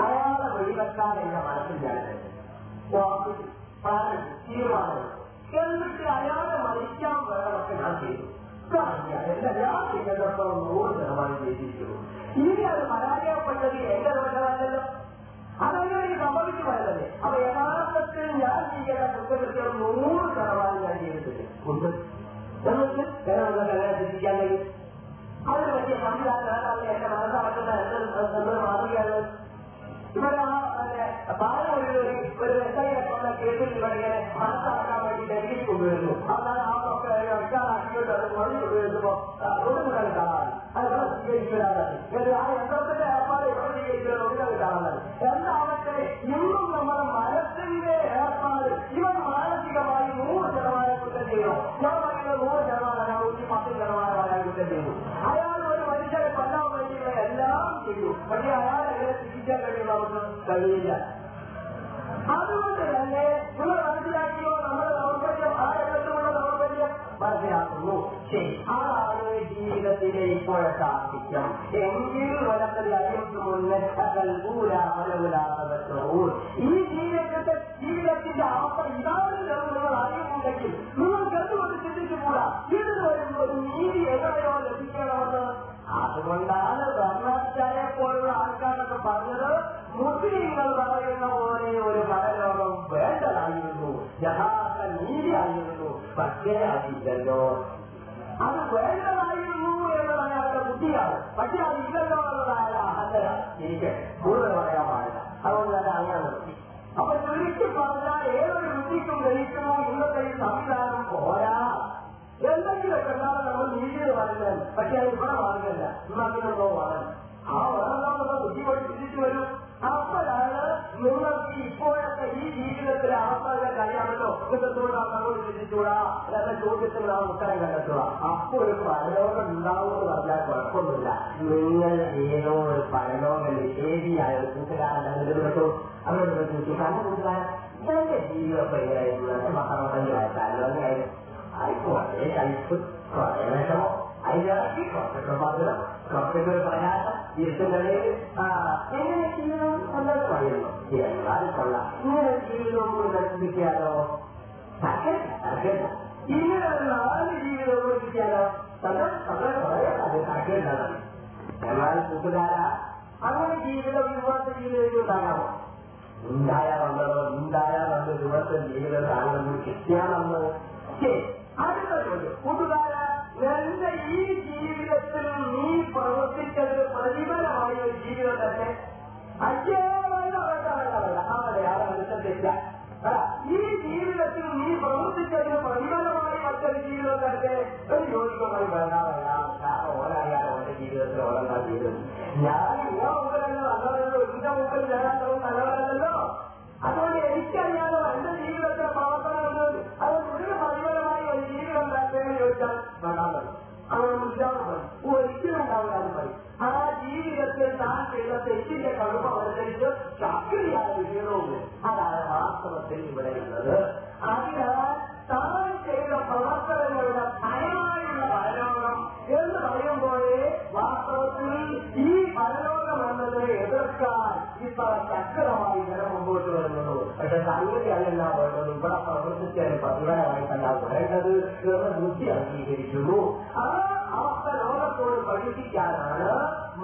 അയാളെ വെളിവെക്കാൻ എന്റെ മനസ്സിൽ തീരുമാനം എന്നിട്ട് അയാളെ മരിക്കാൻ വേണമൊക്കെ ഞാൻ ചെയ്തു എന്റെ ഞാൻ നൂറ് ശതമാനം ചെയ്തിരിക്കുന്നു ഇനി അത് പരാജയപ്പെട്ടത് എന്റെ ദോഷമല്ലല്ലോ അതങ്ങനെ സംഭവിച്ചു വരുന്നത് അപ്പൊ യഥാർത്ഥത്തിൽ ഞാൻ ചെയ്യേണ്ട കുറ്റകൃത്യം നൂറ് ശതമാനം ഞാൻ ചെയ്തിട്ടില്ല ഉണ്ട് ചിന്തിക്കാൻ കഴിയും അതിന് പറ്റിയ സംവിധാനം എന്റെ മനസ്സിലാക്കുന്നത് എന്തൊരു മാതൃകയാണ് இவரெல்லாம் பால ஒரு ஒரு விவசாயத்தோட கேட்டு இவங்க அரசாங்கம் வேண்டி தெரிஞ்சு கொண்டு அதனால இன்னுം നമ്മുടെ മനസ്സിന്റെ ഏർപ്പാട് ഇവൻ മാനസികമായി നൂറ് ശതമാനം കുറ്റം ചെയ്യണം ഞാൻ പറയുന്നത് നൂറ് ശതമാനം പത്ത് ശതമാനം കുറ്റം ചെയ്യുന്നു അയാൾ ചെയ്യും പക്ഷെ അയാളെ ചികിത്സിക്കാൻ കഴിയുന്ന അവർക്ക് കഴിയില്ല അതുകൊണ്ട് തന്നെ നിങ്ങൾ മനസ്സിലാക്കിയോ നമ്മുടെ ദൗർബല്യം ആ രംഗത്തുമുള്ള ദൗർബല്യം മനസ്സിലാക്കുന്നു ആളാണ് ജീവിതത്തിലെ ഇപ്പോഴത്തെ ആർത്തിക്യം എങ്കിൽ വലത്തിൽ അറിയത്തു ഈ ജീവിതത്തെ ജീവിതത്തിന്റെ അവസ്ഥ ഇതാണെന്ന് നിങ്ങൾ അറിയുന്നുണ്ടെങ്കിൽ നിങ്ങൾ കണ്ടുകൊണ്ട് ചിന്തിച്ചുകൂടാ ഇത് വരുമ്പോൾ നീതി എങ്ങനെയോ ലഭിക്കണമെന്ന് അതുകൊണ്ടാണ് ധർമ്മ ഷാജാനെ പോലുള്ള ആൾക്കാരൊക്കെ പറഞ്ഞത് മുസ്ലിങ്ങൾ പറയുന്ന പോലെ ഒരു പരലോകം വേണ്ടതായിരുന്നു യഥാർത്ഥ നീതിയായിരുന്നു പക്ഷേ അതില്ലല്ലോ അത് വേണ്ടതായിരുന്നു എന്നത് അയാളുടെ ബുദ്ധിയാണ് പക്ഷേ അതില്ലല്ലോ എന്നത് അയാളുടെ അഹന്തരാണ് എനിക്ക് കൂടുതൽ പറയാൻ പാടില്ല അതുകൊണ്ട് തന്നെ അങ്ങനെ അപ്പൊ ചുരുക്കി പറഞ്ഞാൽ ഏതൊരു ബുദ്ധിക്കും ഗ്രഹിക്കണോ ഇന്നത്തെ ഈ സംവിധാനം പോരാ എന്തെങ്കിലും പ്രകാരം നമ്മൾ നീതിയിൽ വരുന്നത് പക്ഷേ അത് ഇവിടെ മാറുന്നില്ല ഇന്നത്തിനുള്ള വളരെ ആ ഒരാളാമത് ബുദ്ധിമുട്ടിച്ചു വരും അപ്പോഴാണ് നിങ്ങൾക്ക് ഇപ്പോഴത്തെ ഈ ജീവിതത്തിലെ അവസാനം കഴിയാമല്ലോ കിട്ടുന്നൂടാ തങ്ങളോട് ചിന്തിച്ചൂടാ എന്ന ചോദ്യത്തിനുള്ള ഉത്തരം കണ്ടെത്തുക അപ്പൊ ഒരു പരലോകം ഉണ്ടാവും എന്ന് പറഞ്ഞാൽ കുഴപ്പമൊന്നുമില്ല നിങ്ങൾ ഏതോ ഒരു പരലോകം ശരിയായ ഒരു കൂട്ടുകാരൻ നിലനിർത്തൂ അവരോട് ചോദിച്ചു കാരണം കൂട്ടുകാരൻ ഇതെന്റെ ജീവിതമൊക്കെ എങ്ങനെയായിരുന്നു പത്തറുപത്തഞ്ച് വയസ്സായിരുന്നു എങ്ങനെയായിരുന്നു ആയിക്കോട്ടെ കഴിച്ചു കുറേ വിഷമോ അതിനിറക്കി കുറച്ചൊക്കെ മധുരം കുറച്ചൊക്കെ ഒരു പ്രകാശം இருக்குங்களே எങ്ങനെ ചെയ്യണം എന്നത് പറയുന്നു എന്നാൽ കൊള്ളാം ഇങ്ങനെ ചെയ്യുന്നു കൽപ്പിക്കാലോ ഇങ്ങനെ ഒരു നാല് ജീവിതം ഓർമ്മിക്കാലോ തങ്ങൾ തങ്ങൾ പറയാം അത് കഴിയേണ്ടതാണ് എന്നാൽ കൂട്ടുകാരാ അങ്ങനെ ജീവിതം യുവാത്ത ജീവിതത്തിൽ ഉണ്ടാകാമോ ഉണ്ടായാൽ വന്നതോ ഉണ്ടായാൽ വന്ന യുവാത്ത ജീവിതം താങ്കൾ ക്രിസ്ത്യാണെന്ന് ശരി അടുത്ത ചോദ്യം കൂട്ടുകാരാ നല്ല ഈ ജീവിതത്തിൽ നീ പ്രവർത്തിച്ചത് പ്രതിഫലമായ ഒരു ജീവിതത്തെ അജേവല്ല ആളെ ആളെ മനസ്സിലില്ല ഈ ജീവിതത്തിൽ നീ പ്രവർത്തിച്ചതിന് പ്രതിഫലമായി മറ്റൊരു ജീവിതത്തെ ഒരു യോജികമായി വരാറില്ല ഓരറിയാതെ ഓരോ ജീവിതത്തിൽ ഓരോ ജീവിതം ഞാൻ ഇങ്ങനെ മുകളിലല്ലോ നല്ലതല്ലോ ഇതിന്റെ മുകളിൽ വരാൻ നല്ലതല്ലോ അതുകൊണ്ട് എനിക്കറിയാം வராமல் வராமல் அவர்கள் ஒரிக்கலும் ஆனா ஜீவிதத்தில் தான் செல்வத்தை செய்ய கடும் அவர்களுக்கு சாக்கிரியாக விழுந்தோம் வாஸ்தவத்தில் പ്രവർത്തനങ്ങളുടെ ഫലമായുള്ള വരവ് എന്ന് പറയുമ്പോഴേ വാസ്തവത്തിൽ ഈ പരലോക മരണത്തിനെ എതിർക്കാൻ ഇത്ര ശക്തമായി ഇങ്ങനെ മുമ്പോട്ട് വരുന്നത് പക്ഷെ സംഗതിയല്ല വേണ്ടത് ഇവിടെ പ്രവർത്തിച്ചതിന് പ്രതിഫലമായിട്ടല്ല വേണ്ടത് എന്ന് ബുദ്ധി അംഗീകരിക്കുന്നു ആ അവസ്ഥ ലോകത്തോട് പഠിപ്പിക്കാനാണ്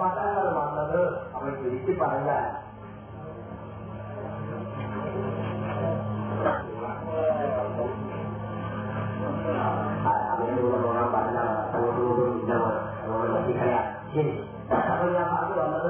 മതങ്ങൾ വന്നത് അവൻ തിരിച്ചു പറഞ്ഞാൽ അതിനുള്ള പറഞ്ഞ ശരി അപ്പോൾ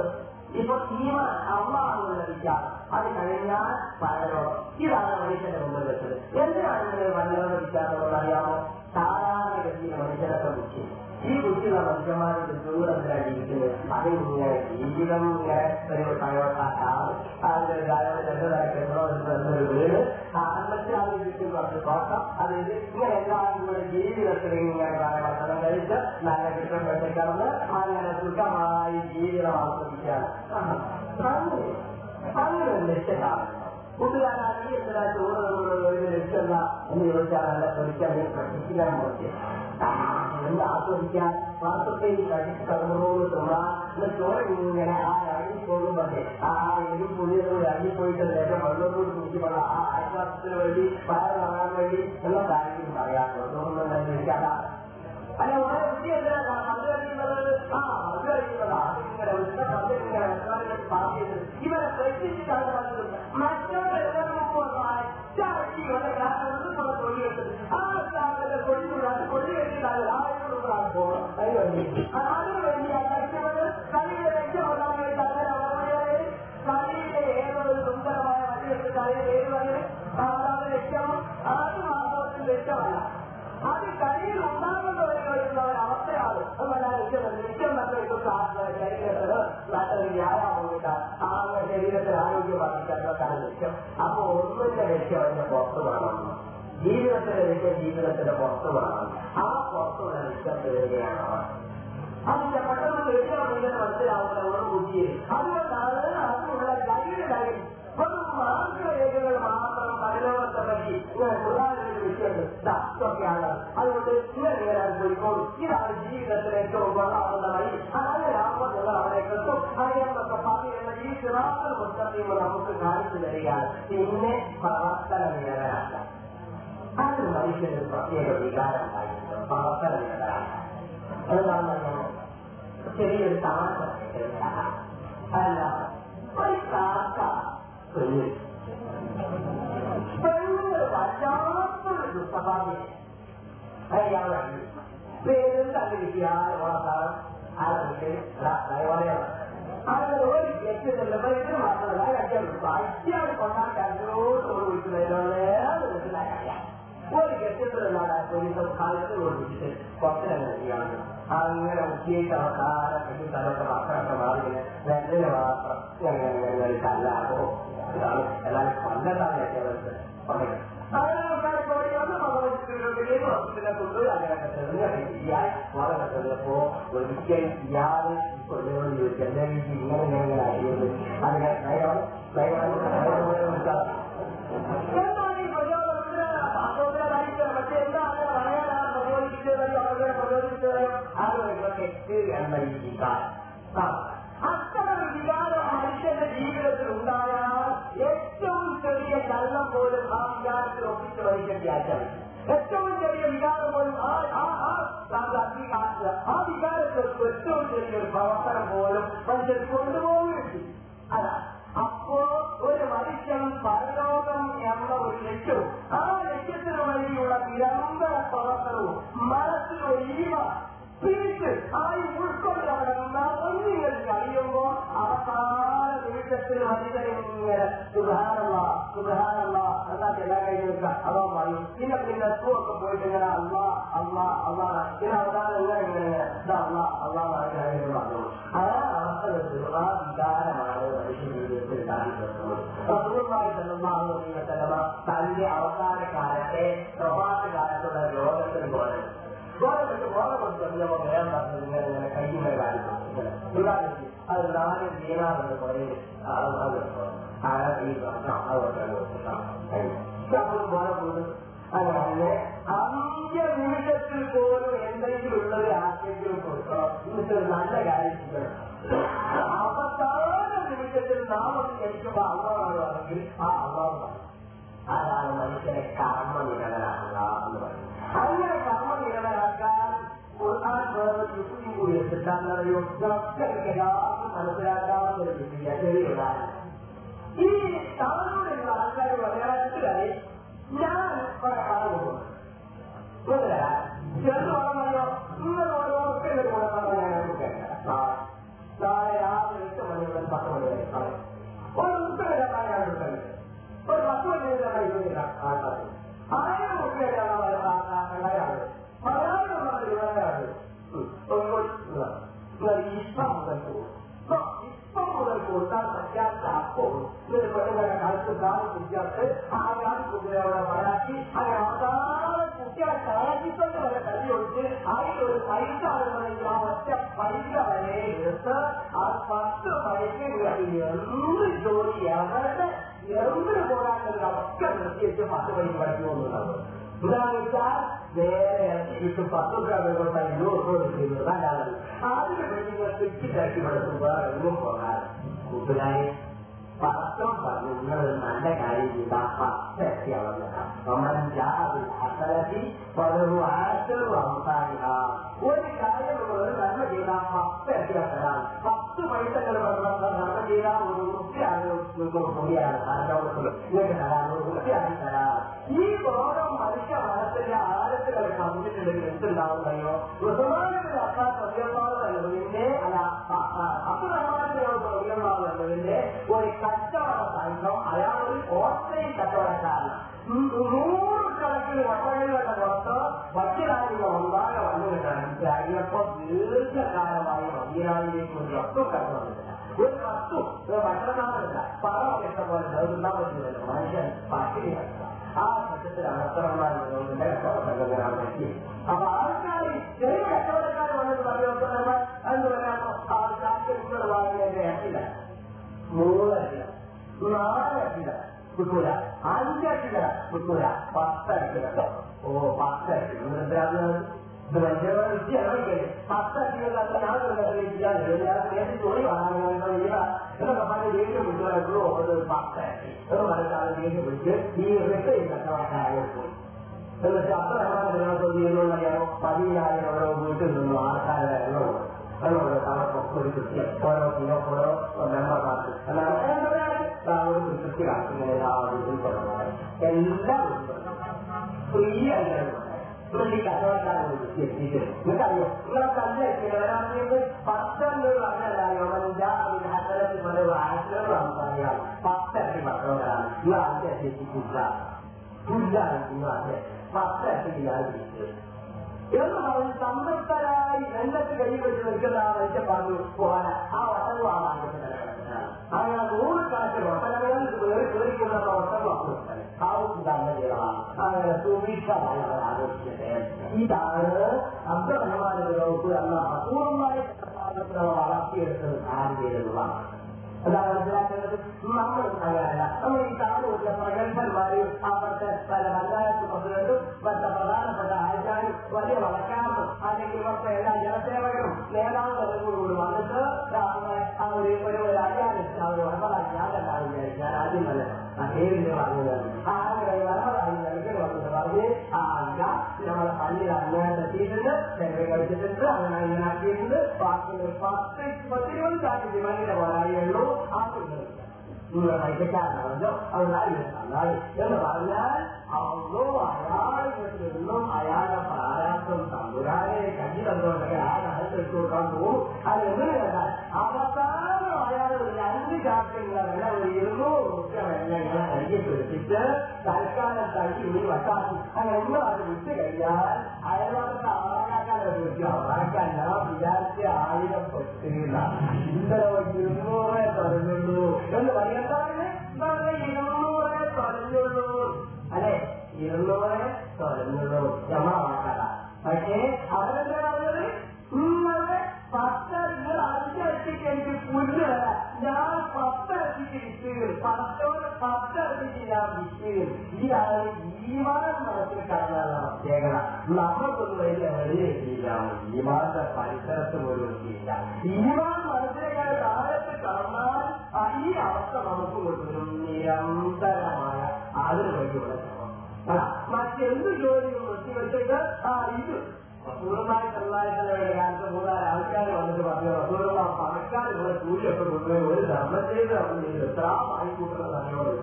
ഇപ്പൊ ഈമാൻ അമ്മാണെന്നുള്ള വിചാരം അത് കഴിഞ്ഞാൽ പലരോ ഇതാണ് മനുഷ്യന്റെ മുമ്പിൽ വെച്ചത് എന്തിനാണ് ഇങ്ങനെ പരലോക വിചാരമുള്ളത് അറിയാമോ സാധാരണ ഗതിയിൽ മനുഷ്യരൊക്കെ ബുദ്ധി ഈ ബുദ്ധിയുള്ള മനുഷ്യന്മാരുടെ ദൂരത്തിലാണ് ജീവിക്കുന്നത് അത് ഇങ്ങനെ ജീവിതം ഇങ്ങനെ ഒരു പഴയ കാലം അതിന്റെ കാലം ചെറുതായി കിടന്നോ എന്നൊരു വീട് ആ സഞ്ചാരിക്കും കുറച്ച് പോക്കാം അതായത് ഇങ്ങനെല്ലാം കൂടെ ജീവിതത്തിൽ ഇങ്ങനെ ഭക്ഷണം കഴിച്ച് നല്ല കിട്ടം വെട്ടിക്കടന്ന് അങ്ങനെ സുഖമായി ജീവിതം ആസ്വദിക്കാണ് അങ്ങനെ നിശ്ചയമാണ് കൂട്ടുകാരാക്കി എന്താ ചോറ് ഒരു ലക്ഷമ എന്ന് ചോദിച്ചാലല്ല ശ്രമിക്കാൻ പ്രശിക്കാൻ നോക്കിയത് എന്ന് ആസ്വദിക്കാൻ പാത്രത്തെ കടന്നോട് തൊഴാ എന്ന് ചോറിങ്ങനെ ആ അഴുകി പോകുമ്പോൾ ആ എനിക്ക് പുതിയത് അഴുകി പോയിട്ട് നേരെ വെള്ളത്തോട് കുടിക്കുമ്പോൾ ആ ആശ്വാസത്തിന് വേണ്ടി പല വേണ്ടി ഉള്ള കാര്യം പറയാം അതുകൊണ്ടുള്ള அல்லாத விஷயங்களை நான் மதுரைங்கிறது மதுரைங்கிறதா அப்படிங்கிற விஷயம் வந்து நீங்க எல்லாரும் பார்த்தீங்க இவரை பிரச்சனைக்காக வந்து மற்றவங்க எல்லாரும் போடுறாங்க இவரை காரணம் வந்து நம்ம சொல்லி வச்சது கொடி விடாது கொடி வைக்கிறாங்க யாரும் கொடுக்குறாங்க போறோம் அது வேண்டிய கஷ்டப்பட்டு தலையில வைக்க வந்தாங்க தவிர அவருடைய தலையில ஏறுவது சுந்தரமாக வந்து தலையில ஏறுவது அதாவது லட்சம் அது மாதத்தில் லட்சம் வரலாம் அது கடையில் உண்ணாமல் இருக்கிறவர்கள் அவசையாடு நிச்சயம் மக்களுக்கு யாராவிட்டார் அவங்க ശരീരത്തിൽ ആരോഗ്യമാക്കാൻ ലക്ഷ്യം അപ്പൊ ഒന്നിന്റെ ലക്ഷ്യം അതിന്റെ പുറത്ത് വേണം ജീവിതത്തിന്റെ ലക്ഷ്യം ജീവിതത്തിന്റെ പുറത്ത് വേണം ആ പുറത്തുള്ള ലക്ഷ്യം തരികയാണ് അവർ അതിന്റെ പെട്ടെന്ന് ലക്ഷ്യമാണെങ്കിലും മനസ്സിലാവുന്നവരോട് ബുദ്ധിയെ അതുകൊണ്ടാണ് അതിനുള്ള ഗൈഡ് ഡയറ്റ് ശരിയൊരു താമസം അല്ല ഒരു കാക്ക வராமல் சபாதி பேருந்து அன்றைக்கு யார் வளர்த்தாலும் ஆரம்பிச்சு வளையலாம் அதோடு எட்டு ரெண்டு பேருக்கு மாத்திரதா அஜ்யம் இருக்கும் அஜ்யம் கொண்டா கண்டோடு ஒரு வீட்டுல ஒரு கெட்டதுல கொஞ்சம் காலத்தில் ஒரு வீட்டு கொத்தனை അങ്ങനെ ഉച്ചയ്ക്കവസാനം കഴിഞ്ഞ് തലൊക്കെ ഭക്ഷണമൊക്കെ മാറി രണ്ടിന് മാത്രം ഞങ്ങൾ കല്ലാകോ tirá-los, ela completamente avançada. Ahora los caras coreanos vamos a decir lo que queremos, que la cultura de la Cataluña cristiana, ahora la Cataluña fue ஒரு வித்தியால் இப்பொழுது ஒரு சென்னை நேரங்களாகியது அதனால் தயவான தயவான ಪ್ರಚೋದಿಸಿದ ಆಗುವ ಎಕ್ಸ್ಪೀರಿಯನ್ಸ್ അത്തരം വികാരം മനുഷ്യന്റെ ജീവിതത്തിൽ ഉണ്ടായാൽ ഏറ്റവും ചെറിയ കള്ളം പോലും ആ വികാരത്തിൽ ഒപ്പിച്ച് വഹിക്കേണ്ട ആചാരം ഏറ്റവും ചെറിയ വികാരം പോലും ആ ആ ആ വികാരത്തിൽ ഏറ്റവും ചെറിയൊരു പ്രവർത്തനം പോലും മനുഷ്യർ കൊണ്ടുപോകുന്നു അല്ല അപ്പോ ഒരു മനുഷ്യൻ പരലോകം എന്ന ഒരു ലക്ഷ്യവും ആ ലക്ഷ്യത്തിന് വേണ്ടിയുള്ള നിരന്തര പ്രവർത്തനവും മനസ്സിലൊരു ഈവ பிரித்து அதை உட்கொண்டவர்கள் நீங்கள் அறியும்போ அவசான வெளிச்சத்தில் வந்திருக்கிற சுகாரமா சுகாரமா அதான் எல்லா கையிலும் இருக்கா அதான் மாதிரி சின்ன பிள்ளை ஸ்கூலுக்கு போயிட்டுங்கிற அல்லா அல்லா அல்லா ஏன்னா அவதான என்ன இருக்கிறீங்க அல்லா அல்லா அதான் அவசரத்தில் தன்னுடைய அவசான காலத்தை பிரபாச காலத்தோட யோகத்தின் போனது அதனால மேலான முறையில் அந்த நிமிஷத்தில் போலும் என்றைக்கு உள்ளதை ஆச்சரியம் கொடுக்கிறோம் இது நல்ல காரியம் ஆபத்தான நிமிஷத்தில் நாம கேட்கவா அவ்வளவு அவ்வளவு あの ಮನುಷ್ಯನ ಕಾಮನಿರಗರಾಗ ಹಳ್ಳಿಯ ಕಾಮನಿರಗರಾಗ ഈ താനോടുള്ള ആൾക്കാർ മലയാളത്തിലായി ഞാൻ പറയാറുണ്ട് ചെറുപ്പം പറഞ്ഞോ ഇന്നോട് ഒത്തിരി കൂടെ പറയാനാണ് എന്ന് ജോലി അവരുടെ എവിടെ പോരാട്ടങ്ങൾ ഒക്കെ നിർത്തിയിട്ട് പത്ത് പൈസ പഠിക്കുന്നുണ്ടാവും ഉദാഹരിച്ചാൽ നേരെ ഇട്ട് പത്ത് പ്രാവശ്യം അഞ്ഞൂറ് ചെയ്യുന്നത് അതാണ് ആദ്യ പെണ്ണുങ്ങൾ തെറ്റിലാക്കി പഠിക്കുമ്പോൾ എങ്ങും പോകാൻ കൂട്ടുകാരെ പത്രം പറഞ്ഞു നിങ്ങൾ നല്ല കാര്യം ചെയ്ത പത്തൊക്കെ അവസരത്തിൽ പലരും ആശയവും അവസാനിക്കാം ഒരു കാര്യം നമ്മൾ നന്മ ചെയ്താൽ പത്തൊക്കെ അവസരം പത്ത് മനുഷ്യങ്ങൾ ധർമ്മം ചെയ്താൽ ഒരു വൃത്തിയാണ് ഈ ബോധം മനുഷ്യ മനസ്സിന്റെ ആഴത്തിലുള്ള കമ്മിറ്റിലേക്ക് എന്തുണ്ടാവുകയോ ബഹുമാനത്തിൽ അക്കാത്ത അല്ല അസുഖമാണ് ஒரு கஷ்டவரசாயிரம் அதாவது ஓட்டை கட்டவரசான நூறு கணக்கில் ஒட்டகைகள கொடுத்து வக்கீலாதிகள் ஒன்றாக வந்துவிட்டாங்க ஐயப்போ தீர்க்க காலமாக வக்கீலாதிகளுக்கு ஒரு ரத்தம் கட்டணும் ஒரு ரத்தம் ஒரு மட்டமாக இருந்தா பரவ கட்ட போல கௌரவம் வச்சு மனுஷன் பாக்கி ஆ பட்சத்தில் அவசரமா இருந்தவங்க அப்ப ஆளுக்காரி தெரிவு கட்டவதற்காக வந்து வரலாம் அந்த ஆளுக்காருக்கு இருக்கிற வாழ்க்கை இடத்துல මෝලය තුනාරකිල කුකුල අංජකිල කුකුල පස්තරකිල ඕ පස්තරකිල මොනදද දවජවල් කියන්නේ පස්තරකිල ගන්න ආදරයෙන් කියන්නේ එයාට තෝරේ ආනන්දම ඒවා එතන තමයි දෙන්නේ මුදල් ගෝ හොද පස්තරේ එතන මරකාල දෙන්නේ මුදල් මේ රෙකේ කතාවතාවෝ එතන අපරාධ කරනවා කියනවා පරිහාරය වල උඹට දුන්න ආකාරය වල அதோட தாக்கம் குறிப்பிட்டு போனோட்டினோ போனோ நம்ம பார்த்து அதாவது சுற்றி எல்லாரும் உள்படுவாங்க எல்லாம் சொல்லி அந்த சொல்லி கதவத்தான் நல்ல இருக்கிறவராக பத்தொன்பது வந்தாங்க பத்தடி பத்தவராக എന്ന് പറഞ്ഞ് സമ്പത്തരായി രംഗത്ത് കൈവച്ച് നിൽക്കുന്ന ആ മനുഷ്യൻ പറഞ്ഞു പോകാൻ ആ വട്ടങ്ങൾ ആ മാറ്റത്തിന് അങ്ങനെ കാശ് വട്ടങ്ങളിൽ വേറി പേറിക്കുന്ന വട്ടങ്ങളാണ് ആവശ്യമില്ലാതെ ചെയ്യണം അങ്ങനെ ആഘോഷിക്കട്ടെ ഇതാണ് അബ്ദുറഹ്മാൻ ലോകത്ത് അല്ല അപൂർവമായ വളർത്തിയെടുത്തത് ആരും ചെയ്തതാണ് ഉദാഹരണത്തിലാക്കുന്നത് നമ്മൾ അങ്ങനെയല്ല നമ്മൾ ഈ താഴെ പ്രഗത്ഭന്മാരെ അവർക്ക് പല മംഗളത്തിൽ പങ്കിലുണ്ട് മറ്റു പ്രധാനപ്പെട്ട ആചാരം വലിയ വളക്കാർക്ക് അല്ലെങ്കിൽ ഇവർക്ക് എല്ലാ ജനസേവകരും നേതാക്കളോട് വന്നിട്ട് അവര് ഒരു ഒരു അടിയാനിച്ച് അവർ ഉടമ്പടാക്കി ഞാനല്ല വിചാരിച്ചു ഞാൻ ആദ്യം നല്ലതാണ് ඒ විදිහට වදිනවා. ආයෙත් වරනවා අනිත් වගේ වගේ ආගා නමල පන්නේ ලබන්න තියෙනද දැනගලිටට අනනනා කියනද පාස්කල පාස්කේ පතිරවල තාටි දෙවන්නේ වරායල්ලෝ ආපිනවා. දුරයි දෙකනවා. අවුලයි. നഷ്ടം പറഞ്ഞാൽ അള്ളോ അയാൾ നിന്നും അയാളുടെ പ്രാരാബ്ദം തമ്പുരാനെ കഞ്ഞി തന്നുകൊണ്ടൊക്കെ ആ കാലത്ത് വെച്ചു കൊടുക്കാൻ പോകും അത് എങ്ങനെ കണ്ടാൽ അവസാനം അയാൾ രണ്ട് ചാക്കിലുള്ള വില ഒരു ഇരുന്നൂറ് മുഖ്യ വെള്ളങ്ങളെ കഴുകി പിടിച്ചിട്ട് തൽക്കാലം തഴുകി ഇനി വട്ടാക്കി അങ്ങനെ ഒന്നും അത് വിട്ട് കഴിഞ്ഞാൽ അയൽവാസത്തെ അവറാക്കാൻ ചോദിച്ചു അവറാക്കാൻ ഞാൻ വിചാരിച്ച ആയിരം പറ്റില്ല ഇന്നലെ ഇരുന്നൂറേ പറഞ്ഞുള്ളൂ എന്ന് പറയണ്ടാണ് ഇരുന്നൂറ് ತೊಳೆಯುಳ್ಳು അല്ലെ ಇರುವವರೇ പറഞ്ഞുള്ളൂ ಕ್ಷಮ പക്ഷേ അവരെന്താണ് പറഞ്ഞത് പത്ത് നിങ്ങൾ അഞ്ചരത്തിക്ക് എനിക്ക് പുല്ല് തരാം ഞാൻ പത്തരത്തിക്ക് വിറ്റുകയും പത്തോടെ പത്തരത്തിക്ക് ഞാൻ വിറ്റുകയും ഈ ആള് ഈമാനം മനസ്സിൽ കാണാനുള്ള പ്രത്യേകത നമുക്കൊന്നും വെളിയില്ല ഈമാന്റെ പരിസരത്ത് പോലും ഇല്ല ഈമാൻ മനസ്സിലേക്കാൾ താഴത്ത് കാണാൻ ഈ അവസ്ഥ നമുക്ക് കൊണ്ടുവരും നിരന്തരമായ അതിനു വേണ്ടിയുള്ള ശ്രമം മറ്റെന്ത് ജോലിയും വെച്ചിട്ട് ആ ഇത് വസൂലമായി ചെറുതായിട്ട് മൂന്നാല് ആൾക്കാർ വന്നിട്ട് പറഞ്ഞു വസൂലമാ പണക്കാർ ഇവിടെ കൂലിയൊക്കെ കൊണ്ടുപോയി ഒരു ധർമ്മത്തേക്ക് അറിഞ്ഞില്ല എത്ര ആയിക്കൂട്ടുന്ന സമയമുള്ളത്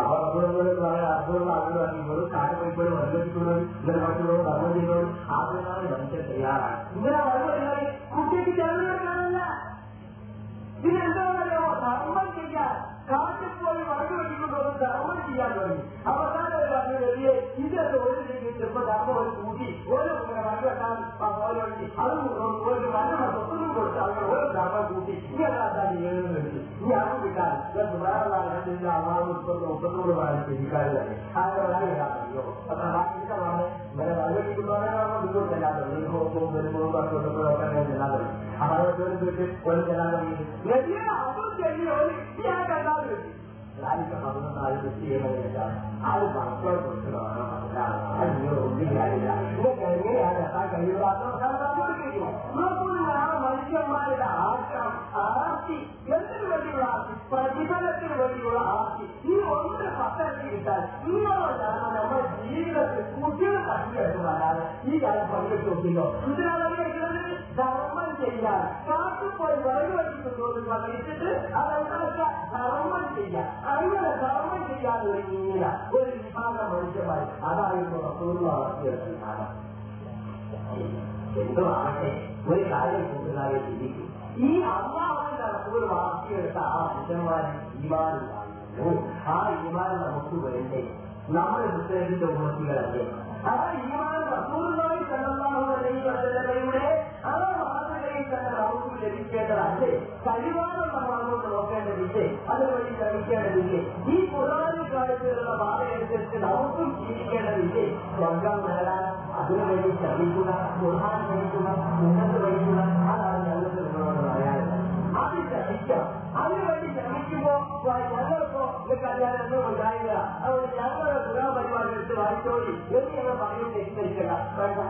അപ്പൊ അസുഖങ്ങൾക്ക് വളരെ അസുഖം ആഗ്രഹമാക്കി ഒരു കാലപ്പോഴും അനുഭവിക്കുന്നത് ഇങ്ങനെ മറ്റുള്ളവർ ധർമ്മം ചെയ്യുന്നത് ആഗ്രഹമാണ് മനുഷ്യൻ തയ്യാറാണ് ഇങ്ങനെ വളരെ കുട്ടിക്ക് ചെറുതായിട്ടാണല്ല ഇതിനെന്താ ധർമ്മം ചെയ്യാൻ കാട്ടിൽ പോയി വളർന്നു വെച്ചിട്ടുള്ളത് ധർമ്മം ചെയ്യാൻ തുടങ്ങി അവസാനം പറഞ്ഞു വലിയ ഇതൊക്കെ ഒരു രീതിയിൽ ചെറുപ്പം ധർമ്മം ഒരു കൂട്ടി ഓരോ ഇങ്ങനെ വണ്ടി വെക്കാൻ ഓരോ അതും ഒരു മരണം സ്വത്തും കൊടുത്ത് അങ്ങനെ ഓരോ ധർമ്മം കൂട്ടി ഇതെല്ലാം എഴുതുന്നുണ്ട് ഈ അവൻ കിട്ടാൻ വേറെ അമാവുത്തൊന്നും ഒപ്പത്തോട് പറയാൻ പിടിക്കാറില്ല അങ്ങനെ വരാനില്ലാത്തല്ലോ അത്ര ബാക്കിയുള്ളതാണ് ഇവരെ വഴിവെട്ടിക്കുന്നവരാണോ ഇതുകൊണ്ട് എല്ലാവരും ഒരു ഹോപ്പും ഒരു കുടുംബം കൊണ്ടുപോകാൻ എല്ലാവരും അവരെ してみろに仕がなる ذلك فضل الله يؤتيه من يشاء هذا البعض அய்யோ മനുഷ്യന്മാരുടെ ആർത്തി എന്തിനു വേണ്ടിയുള്ള ആർത്തി പ്രതിഫലത്തിന് വേണ്ടിയുള്ള ആർത്തി ഈ ഒന്ന് പത്തരക്കിട്ടാൽ ഇന്നോടാണ് നമ്മുടെ ജീവിതത്തിൽ കുട്ടികൾ കണ്ടുവരുന്നതല്ലാതെ ഈ കാലം പങ്കെടുത്തില്ലോ ഇതിനകത്ത് ധർമ്മം ചെയ്യാൻ കാട്ടുപോയി വഴി വഴിക്കുണ്ടോ എന്ന് പറഞ്ഞിട്ട് അതെന്താ ധർമ്മം ചെയ്യാൻ അങ്ങനെ കർമ്മം ചെയ്യാൻ ഒരുങ്ങിയ ഒരു വിഭാഗം മനുഷ്യമായി അതായിരുന്നു റസൂർമാക്കിയ വിഭാഗം എന്തുമാകട്ടെ ഒരു കാര്യം കൂടുതലായി ചിന്തിക്കും ഈ അള്ളാഹുവിന്റെ റസൂർ വളർത്തിയെടുത്ത ആ മനുഷ്യന്മാരിൽ ഈമാനുണ്ടായിരുന്നു ആ ഈമാൻ നമുക്ക് വേണ്ടേ നമ്മുടെ പുസ്തകത്തിന്റെ ഉപമത്തികളല്ലേ ആ ഈമാൻ റസൂർമായി ചെല്ലാഹു അല്ലെങ്കിൽ അച്ഛൻ്റെ കൈയുടെ അവർ ವಿಷಯದ ಅವರಿಗೆ ವಿಷಯದ ಅಂದ್ರೆ ಕಲಿವಾದ ಸಮಾನವನ್ನು ನೋക്കേണ്ട ವಿಷಯ ಅದು ವಹಿಸಿದ ವಿಷಯದ ವಿಷಯ ಈ ಪುರಾಣಿ ಕಾರ್ಯಕ್ರಮದ ಬಾಲ ಎದುರಿಸಿದ ಅವಕ್ಕೂ ಜೀವಿಕೇಡ ವಿಷಯ ಸ್ವರ್ಗ ನಗರ അതിനു വേണ്ടി ശ്രമിക്കുക ഗുഹാൻ വഹിക്കുക മുന്നോട്ട് വഹിക്കുക അതാണ് ഞങ്ങൾ നിങ്ങളോട് പറയാറുള്ളത് അത് ശ്രമിക്കാം അതിനുവേണ്ടി ശ്രമിക്കുമ്പോ ഞങ്ങൾക്കോ ഒരു കല്യാണമൊന്നും ഉണ്ടായില്ല അതുകൊണ്ട് ഞങ്ങളുടെ ഗുണപരിപാടി എടുത്ത് വായിച്ചോളി എന്ന് ഞങ്ങൾ പറയുന്നത് തെറ്റിദ്ധരിക്കണ്ട വേണ്ട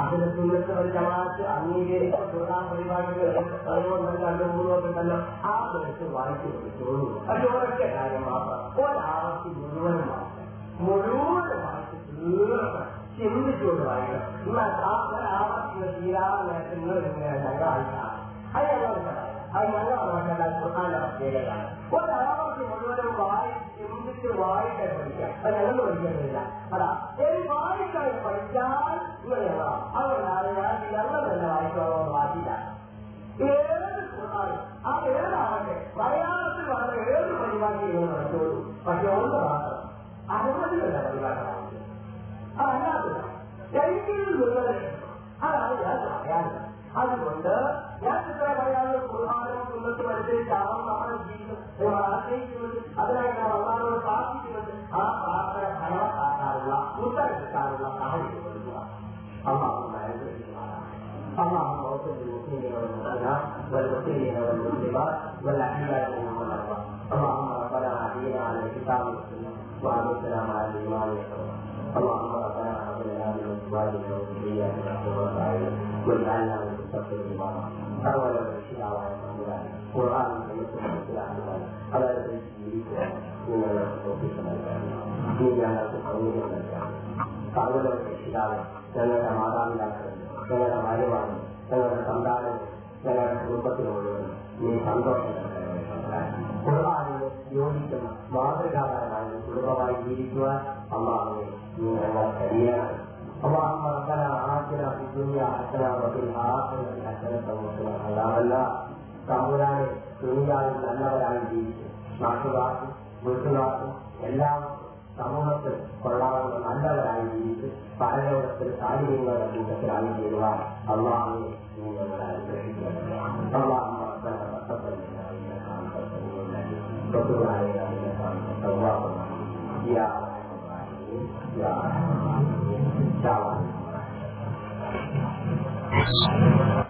ආදල සුන්නතවල ජමාත් අනිගේ ප්‍රෝග්‍රෑම් පරිවාරක සර්වෝන්නත අනුමෝදකල ආදලක වායිතු තෝරු අදෝරක කාර්යම ඔය ආවති මුලවම මුලවම සිම්මි ජෝඩවයි මා තාපර ආවති කියලා නැතිව නේද අයියා අයියා അത് ഞങ്ങളെ മാത്രമല്ല ഖുർആാന്റെ പ്രത്യേകതയാണ് ഒരാളാർക്ക് മുഴുവനും വായി ചിന്തിച്ച് വായിക്കാൻ പഠിക്കാം അത് ഞങ്ങൾ പഠിക്കുന്നില്ല അതാ ഒരു വായിക്കാൻ പഠിച്ചാൽ ഇങ്ങനെയുള്ള അതുകൊണ്ടാണ് ഞാൻ ഞങ്ങൾ തന്നെ വായിക്കണമെന്ന് പാടില്ല ഏത് ഖുർആാനും അത് ഏതാവട്ടെ മലയാളത്തിൽ വളരെ ഏത് പരിപാടി ഇങ്ങനെ നടത്തുള്ളൂ പക്ഷെ ഒന്ന് മാത്രം അനുമതിയുള്ള പരിപാടിയാണ് അതല്ലാതെ അതാണ് ഞാൻ പറയാനുള്ളത് അതുകൊണ്ട് ഞാൻ ചിത്രമറിയാതെ കുർഹാനും മുന്നോട്ട് വലിച്ചിട്ടാവും നമ്മുടെ ജീവിതം നിങ്ങൾ ആഗ്രഹിക്കുന്നത് അതിനായി ഞാൻ അള്ളാഹോട് പ്രാർത്ഥിക്കുന്നത് ആ പ്രാർത്ഥന ഫലവത്താക്കാറുള്ള ഉത്തരവിട്ടാറുള്ള സാഹചര്യം വരിക അള്ളാഹുണ്ടായത് اللهم اغفر للمسلمين والمسلمات ازواجنا وذرياتنا قرة اعين واجعلنا للمتقين اماما اولا وشفيعا وعلى قرآن وسنة سلاحا على يديك يريدها مما لا تطيق مما لا تقويه ملكا اولا وشفيعا لنا معادانا لنا معلومانا لنا سمدانا لنا குடும்பத்தினோடு நீ சந்தோஷம் குரானில் யோசிக்கணும் மாதகாரனாக குடும்பமாய் நீடிக்குவார் அம்மாவே நீ நல்லா சரியான اللهم ربنا آتنا في الدنيا حسنة وفي الآخرة حسنة وقنا عذاب النار തമ്പുരാനെ തൊഴിലാളും നല്ലവരായി ജീവിച്ച് നാട്ടുകാർക്കും വീട്ടുകാർക്കും എല്ലാം സമൂഹത്തിൽ കൊള്ളാവുന്ന നല്ലവരായി ജീവിച്ച് പരലോകത്തിൽ കാര്യങ്ങളുടെ കൂട്ടത്തിലായി തീരുക അള്ളാഹുവിനെ നിങ്ങൾ അനുഗ്രഹിക്കുക അള്ളാഹു സ്വത്തുവായ يا رحمن الرحيم يا رحمن الرحيم da'awa